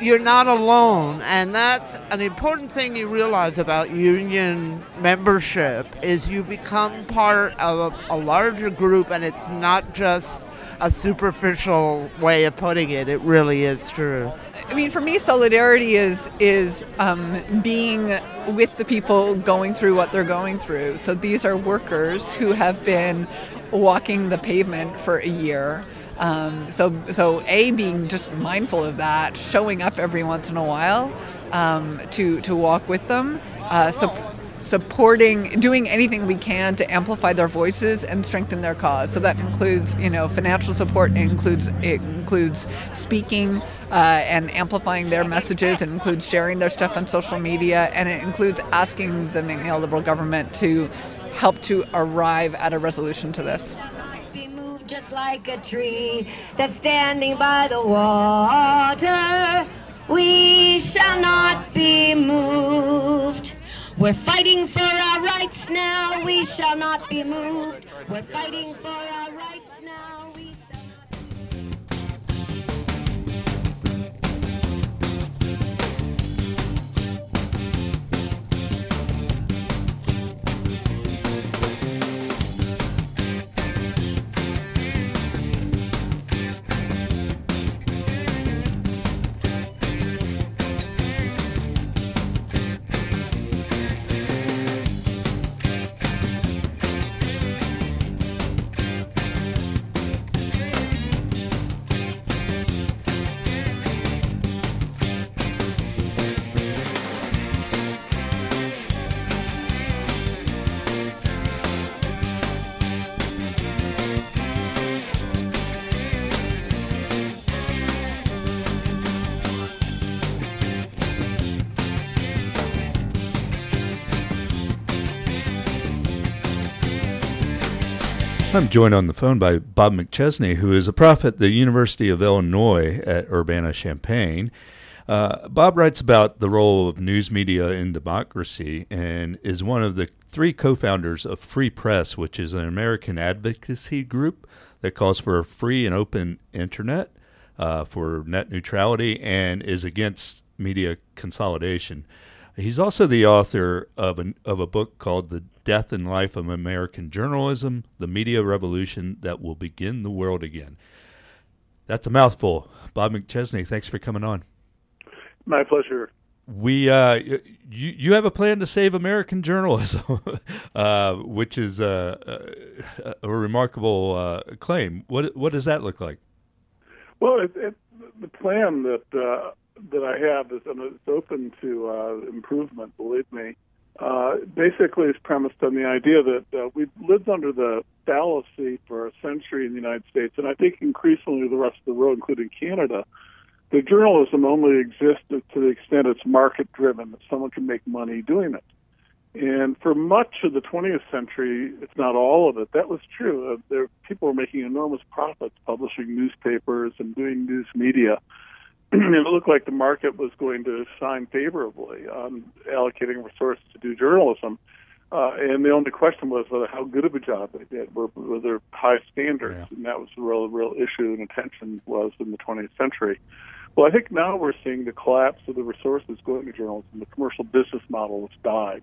you're not alone and that's an important thing you realize about union membership is you become part of a larger group and it's not just a superficial way of putting it it really is true I mean, for me, solidarity is is um, being with the people going through what they're going through. So these are workers who have been walking the pavement for a year. Um, so so a being just mindful of that, showing up every once in a while um, to to walk with them. Uh, so supporting doing anything we can to amplify their voices and strengthen their cause. So that includes you know financial support it includes it includes speaking uh, and amplifying their messages it includes sharing their stuff on social media and it includes asking the McNeil Liberal government to help to arrive at a resolution to this. Just like a tree that's standing by the water we shall not be moved we're fighting for our rights now. We shall not be moved. We're fighting for our rights I'm joined on the phone by Bob McChesney, who is a prof at the University of Illinois at Urbana Champaign. Uh, Bob writes about the role of news media in democracy and is one of the three co founders of Free Press, which is an American advocacy group that calls for a free and open internet, uh, for net neutrality, and is against media consolidation. He's also the author of, an, of a book called The Death and Life of American Journalism The Media Revolution That Will Begin the World Again. That's a mouthful. Bob McChesney, thanks for coming on. My pleasure. We, uh, you, you have a plan to save American journalism, uh, which is uh, a, a remarkable uh, claim. What what does that look like? Well, it, it, the plan that uh, that I have is and it's open to uh, improvement. Believe me. Uh, basically, is premised on the idea that uh, we've lived under the fallacy for a century in the United States, and I think increasingly the rest of the world, including Canada, the journalism only exists to the extent it's market driven, that someone can make money doing it. And for much of the 20th century, if not all of it, that was true. Uh, there, people were making enormous profits publishing newspapers and doing news media. it looked like the market was going to sign favorably on allocating resources to do journalism. Uh, and the only question was whether how good of a job they did. Were, were there high standards? Yeah. And that was the real, real issue and attention was in the 20th century. Well, I think now we're seeing the collapse of the resources going to journalism. The commercial business model has died,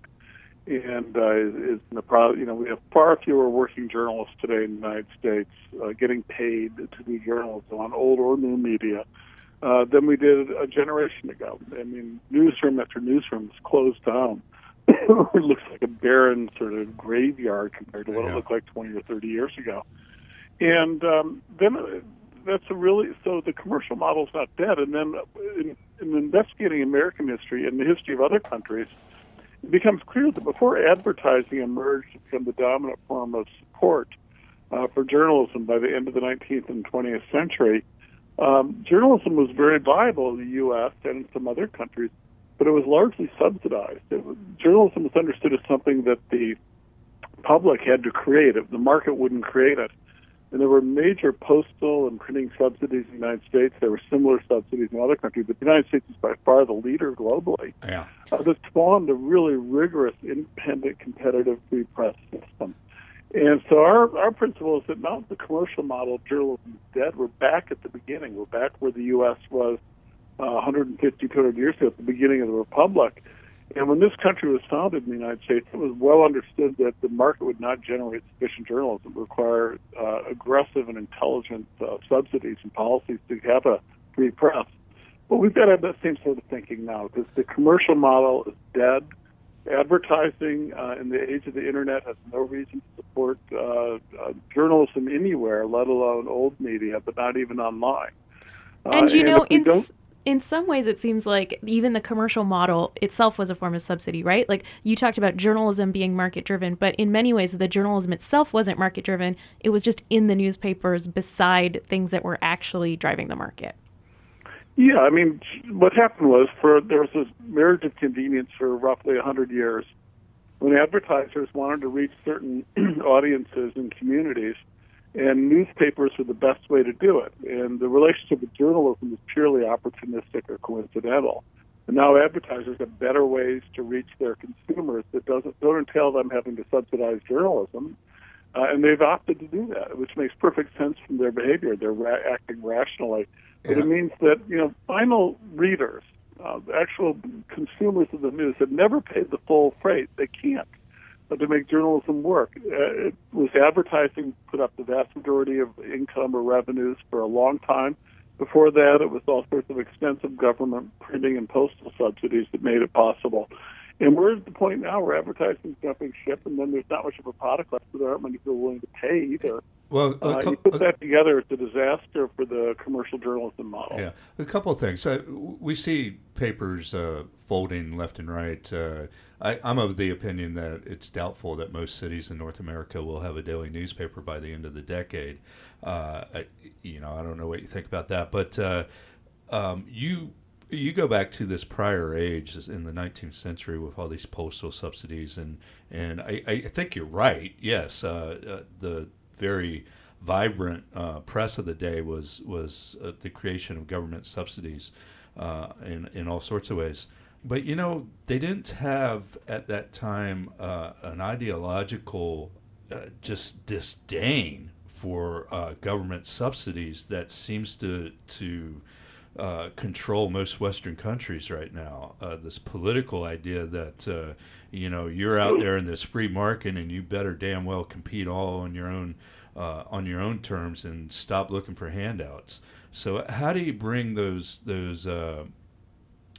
and uh, is in the pro- you know we have far fewer working journalists today in the United States uh, getting paid to do journalism on old or new media uh, than we did a generation ago. I mean, newsroom after newsroom is closed down. it looks like a barren sort of graveyard compared to what yeah. it looked like 20 or 30 years ago. And um, then that's a really so the commercial model is not dead. And then in, in investigating American history and the history of other countries, it becomes clear that before advertising emerged to become the dominant form of support uh, for journalism by the end of the 19th and 20th century, um, journalism was very viable in the U.S. and in some other countries, but it was largely subsidized. Was, journalism was understood as something that the public had to create. If the market wouldn't create it, and there were major postal and printing subsidies in the United States. There were similar subsidies in other countries, but the United States is by far the leader globally. Yeah. Uh, that spawned a really rigorous, independent, competitive free press system. And so our, our principle is that now the commercial model of journalism is dead. We're back at the beginning. We're back where the U.S. was uh, 150, 200 years ago at the beginning of the Republic. And when this country was founded in the United States, it was well understood that the market would not generate sufficient journalism. It would require uh, aggressive and intelligent uh, subsidies and policies to have a free press. But we've got to have that same sort of thinking now because the commercial model is dead. Advertising uh, in the age of the internet has no reason to support uh, uh, journalism anywhere, let alone old media, but not even online. and you uh, and know, in in some ways it seems like even the commercial model itself was a form of subsidy right? Like you talked about journalism being market driven but in many ways the journalism itself wasn't market driven it was just in the newspapers beside things that were actually driving the market yeah i mean what happened was for there was this marriage of convenience for roughly a 100 years when advertisers wanted to reach certain audiences and communities and newspapers were the best way to do it. And the relationship with journalism is purely opportunistic or coincidental. And now advertisers have better ways to reach their consumers that doesn't don't entail them having to subsidize journalism. Uh, and they've opted to do that, which makes perfect sense from their behavior. They're ra- acting rationally. But it means that you know final readers, uh, actual consumers of the news, have never paid the full freight. They can't to make journalism work. Uh, it was advertising put up the vast majority of income or revenues for a long time. Before that, it was all sorts of expensive government printing and postal subsidies that made it possible. And we're at the point now where advertising is jumping ship, and then there's not much of a product left, so there aren't many people willing to pay either. Well, uh, you put that together, it's a disaster for the commercial journalism model. Yeah, a couple of things. Uh, we see papers uh, folding left and right. Uh, I, am of the opinion that it's doubtful that most cities in North America will have a daily newspaper by the end of the decade. Uh, I, you know, I don't know what you think about that, but uh, um, you you go back to this prior age in the 19th century with all these postal subsidies, and and I, I think you're right. Yes, uh, uh, the very vibrant uh, press of the day was was uh, the creation of government subsidies uh, in in all sorts of ways. But you know, they didn't have at that time uh, an ideological uh, just disdain for uh, government subsidies that seems to to uh, control most Western countries right now. Uh, this political idea that uh, you know you're out there in this free market and you better damn well compete all on your own uh, on your own terms and stop looking for handouts. So how do you bring those those uh,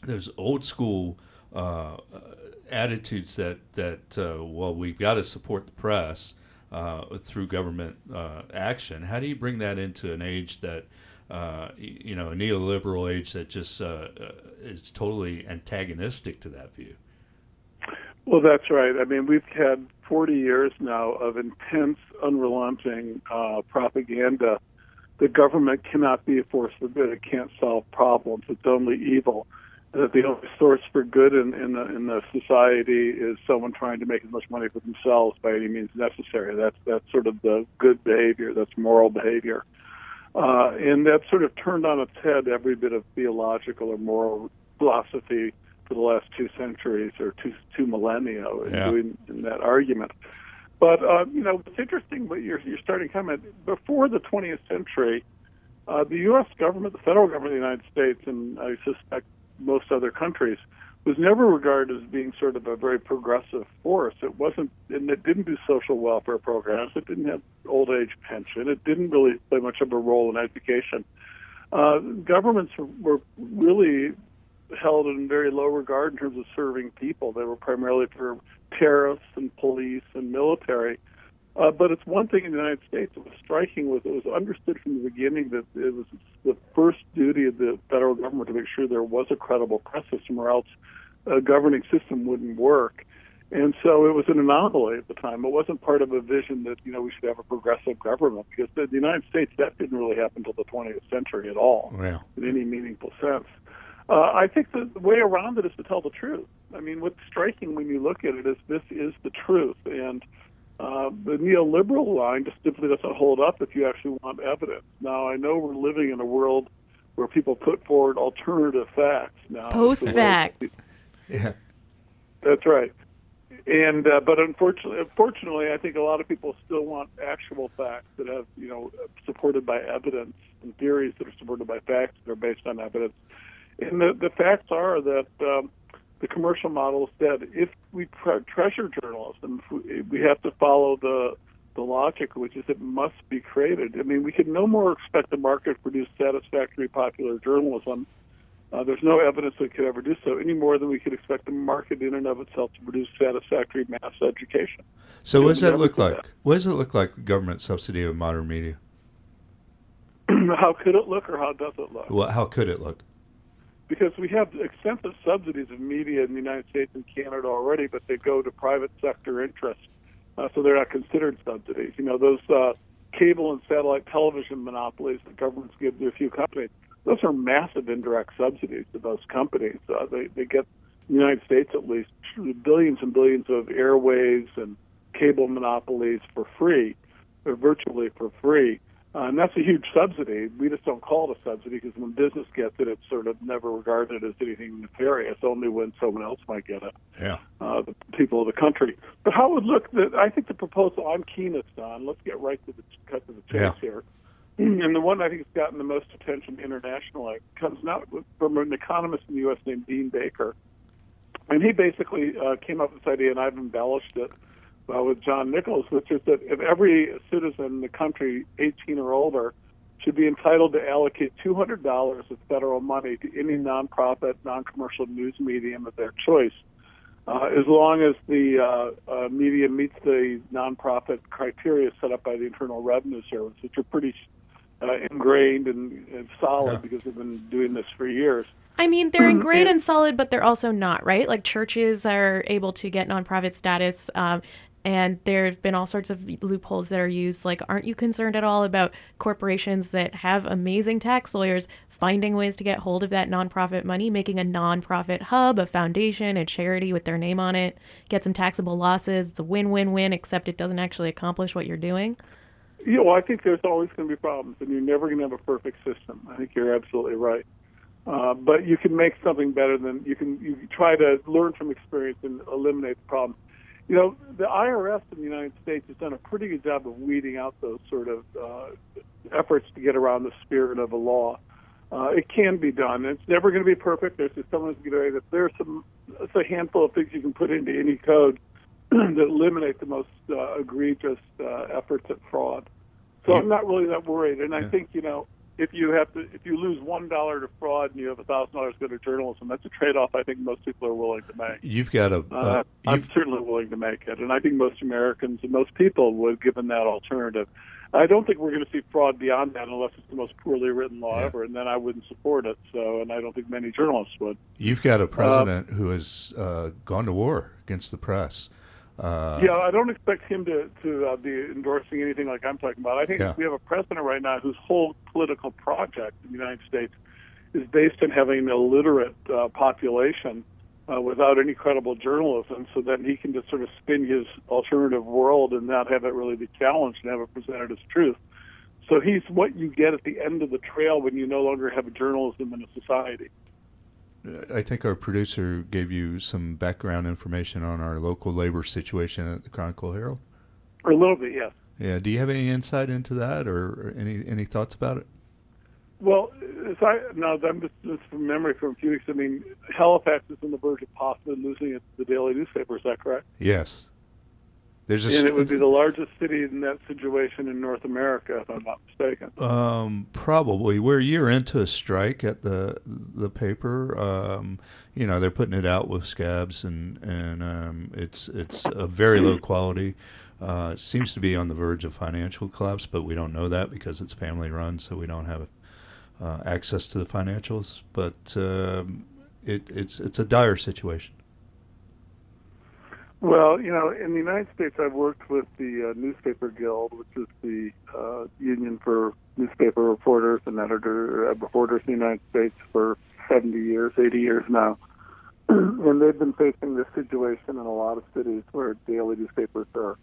those old school uh, attitudes that that well we've got to support the press through government action? How do you bring that into an age that uh, you know, a neoliberal age that just uh, uh, is totally antagonistic to that view. Well, that's right. I mean, we've had 40 years now of intense, unrelenting uh, propaganda. The government cannot be a force for good. It can't solve problems. It's only evil. That the only source for good in, in, the, in the society is someone trying to make as much money for themselves by any means necessary. That's that's sort of the good behavior. That's moral behavior. Uh, and that sort of turned on its head every bit of theological or moral philosophy for the last two centuries or two two millennia in Yeah. doing in that argument. But uh, you know, it's interesting. What you're you're starting to comment before the 20th century, uh, the U.S. government, the federal government of the United States, and I suspect most other countries, was never regarded as being sort of a very progressive force. It wasn't, and it didn't do social welfare programs. It didn't have old age pension. It didn't really play much of a role in education. Uh, governments were really held in very low regard in terms of serving people. They were primarily for tariffs and police and military. Uh, but it's one thing in the United States that was striking was it was understood from the beginning that it was the first duty of the federal government to make sure there was a credible press system, or else a governing system wouldn't work. And so it was an anomaly at the time. It wasn't part of a vision that you know we should have a progressive government because in the United States that didn't really happen until the 20th century at all in any meaningful sense. Uh, I think the, the way around it is to tell the truth. I mean, what's striking when you look at it is this is the truth, and uh, the neoliberal line just simply doesn't hold up if you actually want evidence. Now, I know we're living in a world where people put forward alternative facts now. Post So, facts. Yeah. That's right. And uh, but unfortunately, unfortunately, I think a lot of people still want actual facts that have you know supported by evidence and theories that are supported by facts that are based on evidence. And the the facts are that um, the commercial model said if we tre- treasure journalism, we, we have to follow the the logic, which is it must be created. I mean, we can no more expect the market to produce satisfactory popular journalism uh, there's no evidence that it could ever do so any more than we could expect the market in and of itself to produce satisfactory mass education. So what does that look like? What does it look like? Government subsidy of modern media. how could it look, or how does it look? Well, how could it look? Because we have extensive subsidies of media in the United States and Canada already, but they go to private sector interests, uh, so they're not considered subsidies. You know, those uh, cable and satellite television monopolies that governments give to a few companies, those are massive indirect subsidies to those companies. Uh, they, they get, in the United States at least, billions and billions of airwaves and cable monopolies for free, or virtually for free. Uh, and that's a huge subsidy. We just don't call it a subsidy because when business gets it, it's sort of never regarded as anything nefarious, only when someone else might get it Yeah. uh, the people of the country. But how would look, the, I think the proposal I'm keenest on, let's get right to the cut to the chase Yeah. here. And the one I think has gotten the most attention internationally comes now from an economist in the U.S. named Dean Baker. And he basically uh, came up with this idea, and I've embellished it uh, with John Nichols, which is that if every citizen in the country 18 or older should be entitled to allocate $200 of federal money to any nonprofit, non-commercial news medium of their choice, uh, as long as the uh, uh, media meets the nonprofit criteria set up by the Internal Revenue Service, which are pretty uh, ingrained and, and solid Yeah. because they've been doing this for years. I mean, they're ingrained And- and solid, but they're also not, right? Like churches are able to get nonprofit status, um, and there have been all sorts of loopholes that are used. Like, aren't you concerned at all about corporations that have amazing tax lawyers finding ways to get hold of that nonprofit money, making a nonprofit hub, a foundation, a charity with their name on it, get some taxable losses? It's a win-win-win, except it doesn't actually accomplish what you're doing. you know, I think there's always going to be problems, and you're never going to have a perfect system. I think you're absolutely right. Uh, but you can make something better than you can. You try to learn from experience and eliminate the problems. You know, the IRS in the United States has done a pretty good job of weeding out those sort of uh, efforts to get around the spirit of a law. Uh, it can be done. It's never going to be perfect. There's just someone's going to that there's some. It's a handful of things you can put into any code that eliminate the most uh, egregious uh, efforts at fraud. So I'm not really that worried. And I think you know if you have to if you lose one dollar to fraud and you have a thousand dollars go to journalism, that's a trade off I think most people are willing to make. You've got a. Uh, Uh, I'm certainly willing to make it, and I think most Americans and most people would, given that alternative. I don't think we're going to see fraud beyond that unless it's the most poorly written law ever, and then I wouldn't support it. So, and I don't think many journalists would. you've got a president who has uh, gone to war against the press. Uh, yeah, I don't expect him to to uh, be endorsing anything like I'm talking about. I think Yeah. we have a president right now whose whole political project in the United States is based on having an illiterate uh, population uh, without any credible journalism, so that he can just sort of spin his alternative world and not have it really be challenged and have it presented as truth. So he's what you get at the end of the trail when you no longer have a journalism in a society. I think our producer gave you some background information on our local labor situation at the Chronicle Herald. A little bit, yes. Yeah. Do you have any insight into that, or, any any thoughts about it? Well, as I now I'm just, just from memory from a few weeks. I mean, Halifax is on the verge of possibly losing its the daily newspaper. Is that correct? Yes. There's a and it would be the largest city in that situation in North America, if I'm not mistaken. Um, probably. We're a year into a strike at the the paper. Um, you know, they're putting it out with scabs, and and um, it's it's a very low quality. Uh, it seems to be on the verge of financial collapse, but we don't know that because it's family run, so we don't have uh, access to the financials. But um, it, it's it's a dire situation. Well, you know, in the United States, I've worked with the uh, Newspaper Guild, which is the uh, union for newspaper reporters and editor uh, reporters in the United States for 70 years, 80 years now. and they've been facing this situation in a lot of cities where daily newspapers are,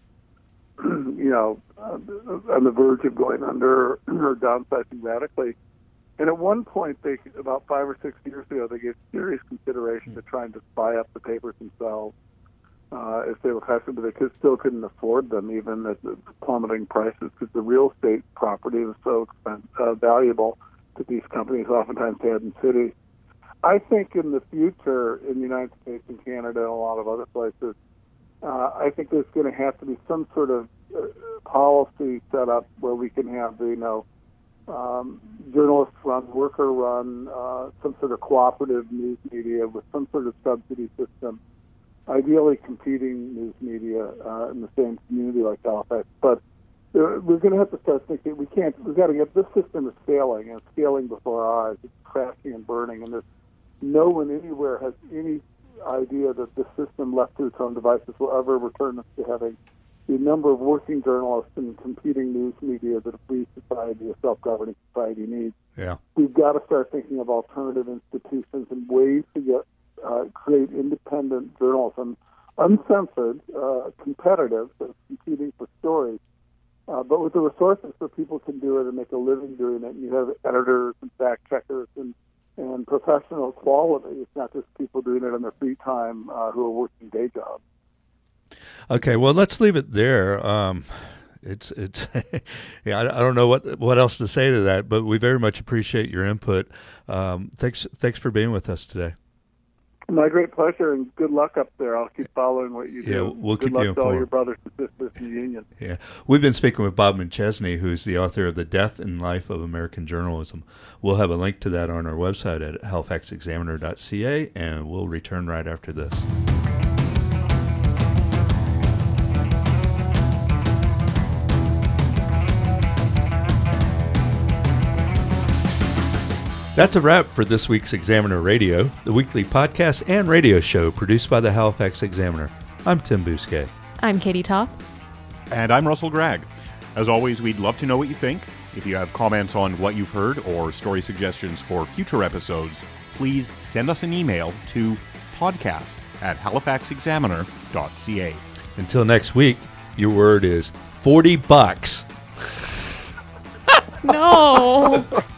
you know, uh, on the verge of going under or downsizing radically. And at one point, they about five or six years ago, they gave serious consideration to trying to buy up the papers themselves uh, if they were costly, but they could, still couldn't afford them even at the plummeting prices because the real estate property was so expensive, uh, valuable that these companies oftentimes had in cities. I think in the future, in the United States and Canada and a lot of other places, uh, I think there's going to have to be some sort of uh, policy set up where we can have, you know, um, journalists run, worker run, uh, some sort of cooperative news media with some sort of subsidy system ideally competing news media uh, in the same community like Halifax. But uh, we're going to have to start thinking we can't. We've got to get this system is failing and it's failing before our eyes. It's crashing and burning, and there's no one anywhere has any idea that the system left to its own devices will ever return us to having the number of working journalists and competing news media that a free society, a self-governing society needs. Yeah. We've got to start thinking of alternative institutions and ways to get uh, create independent journalism, uncensored, uh, competitive, so competing for stories, uh, but with the resources so people can do it and make a living doing it. And you have editors and fact checkers and and professional quality. It's not just people doing it in their free time uh, who are working day jobs. Okay, well, let's leave it there. Um, it's it's yeah, I, I don't know what what else to say to that, but we very much appreciate your input. Um, thanks thanks for being with us today. My great pleasure, and good luck up there. I'll keep following what you do. Yeah, we'll good keep luck you to all your brothers and sisters in the union. Yeah, we've been speaking with Bob McChesney, who's the author of The Death and Life of American Journalism. We'll have a link to that on our website at halifaxexaminer.ca, and we'll return right after this. That's a wrap for this week's Examiner Radio, the weekly podcast and radio show produced by the Halifax Examiner. I'm Tim Bousquet. I'm Katie Toth. And I'm Russell Gragg. As always, we'd love to know what you think. If you have comments on what you've heard or story suggestions for future episodes, please send us an email to podcast at halifaxexaminer.ca. Until next week, your word is 40 bucks. No.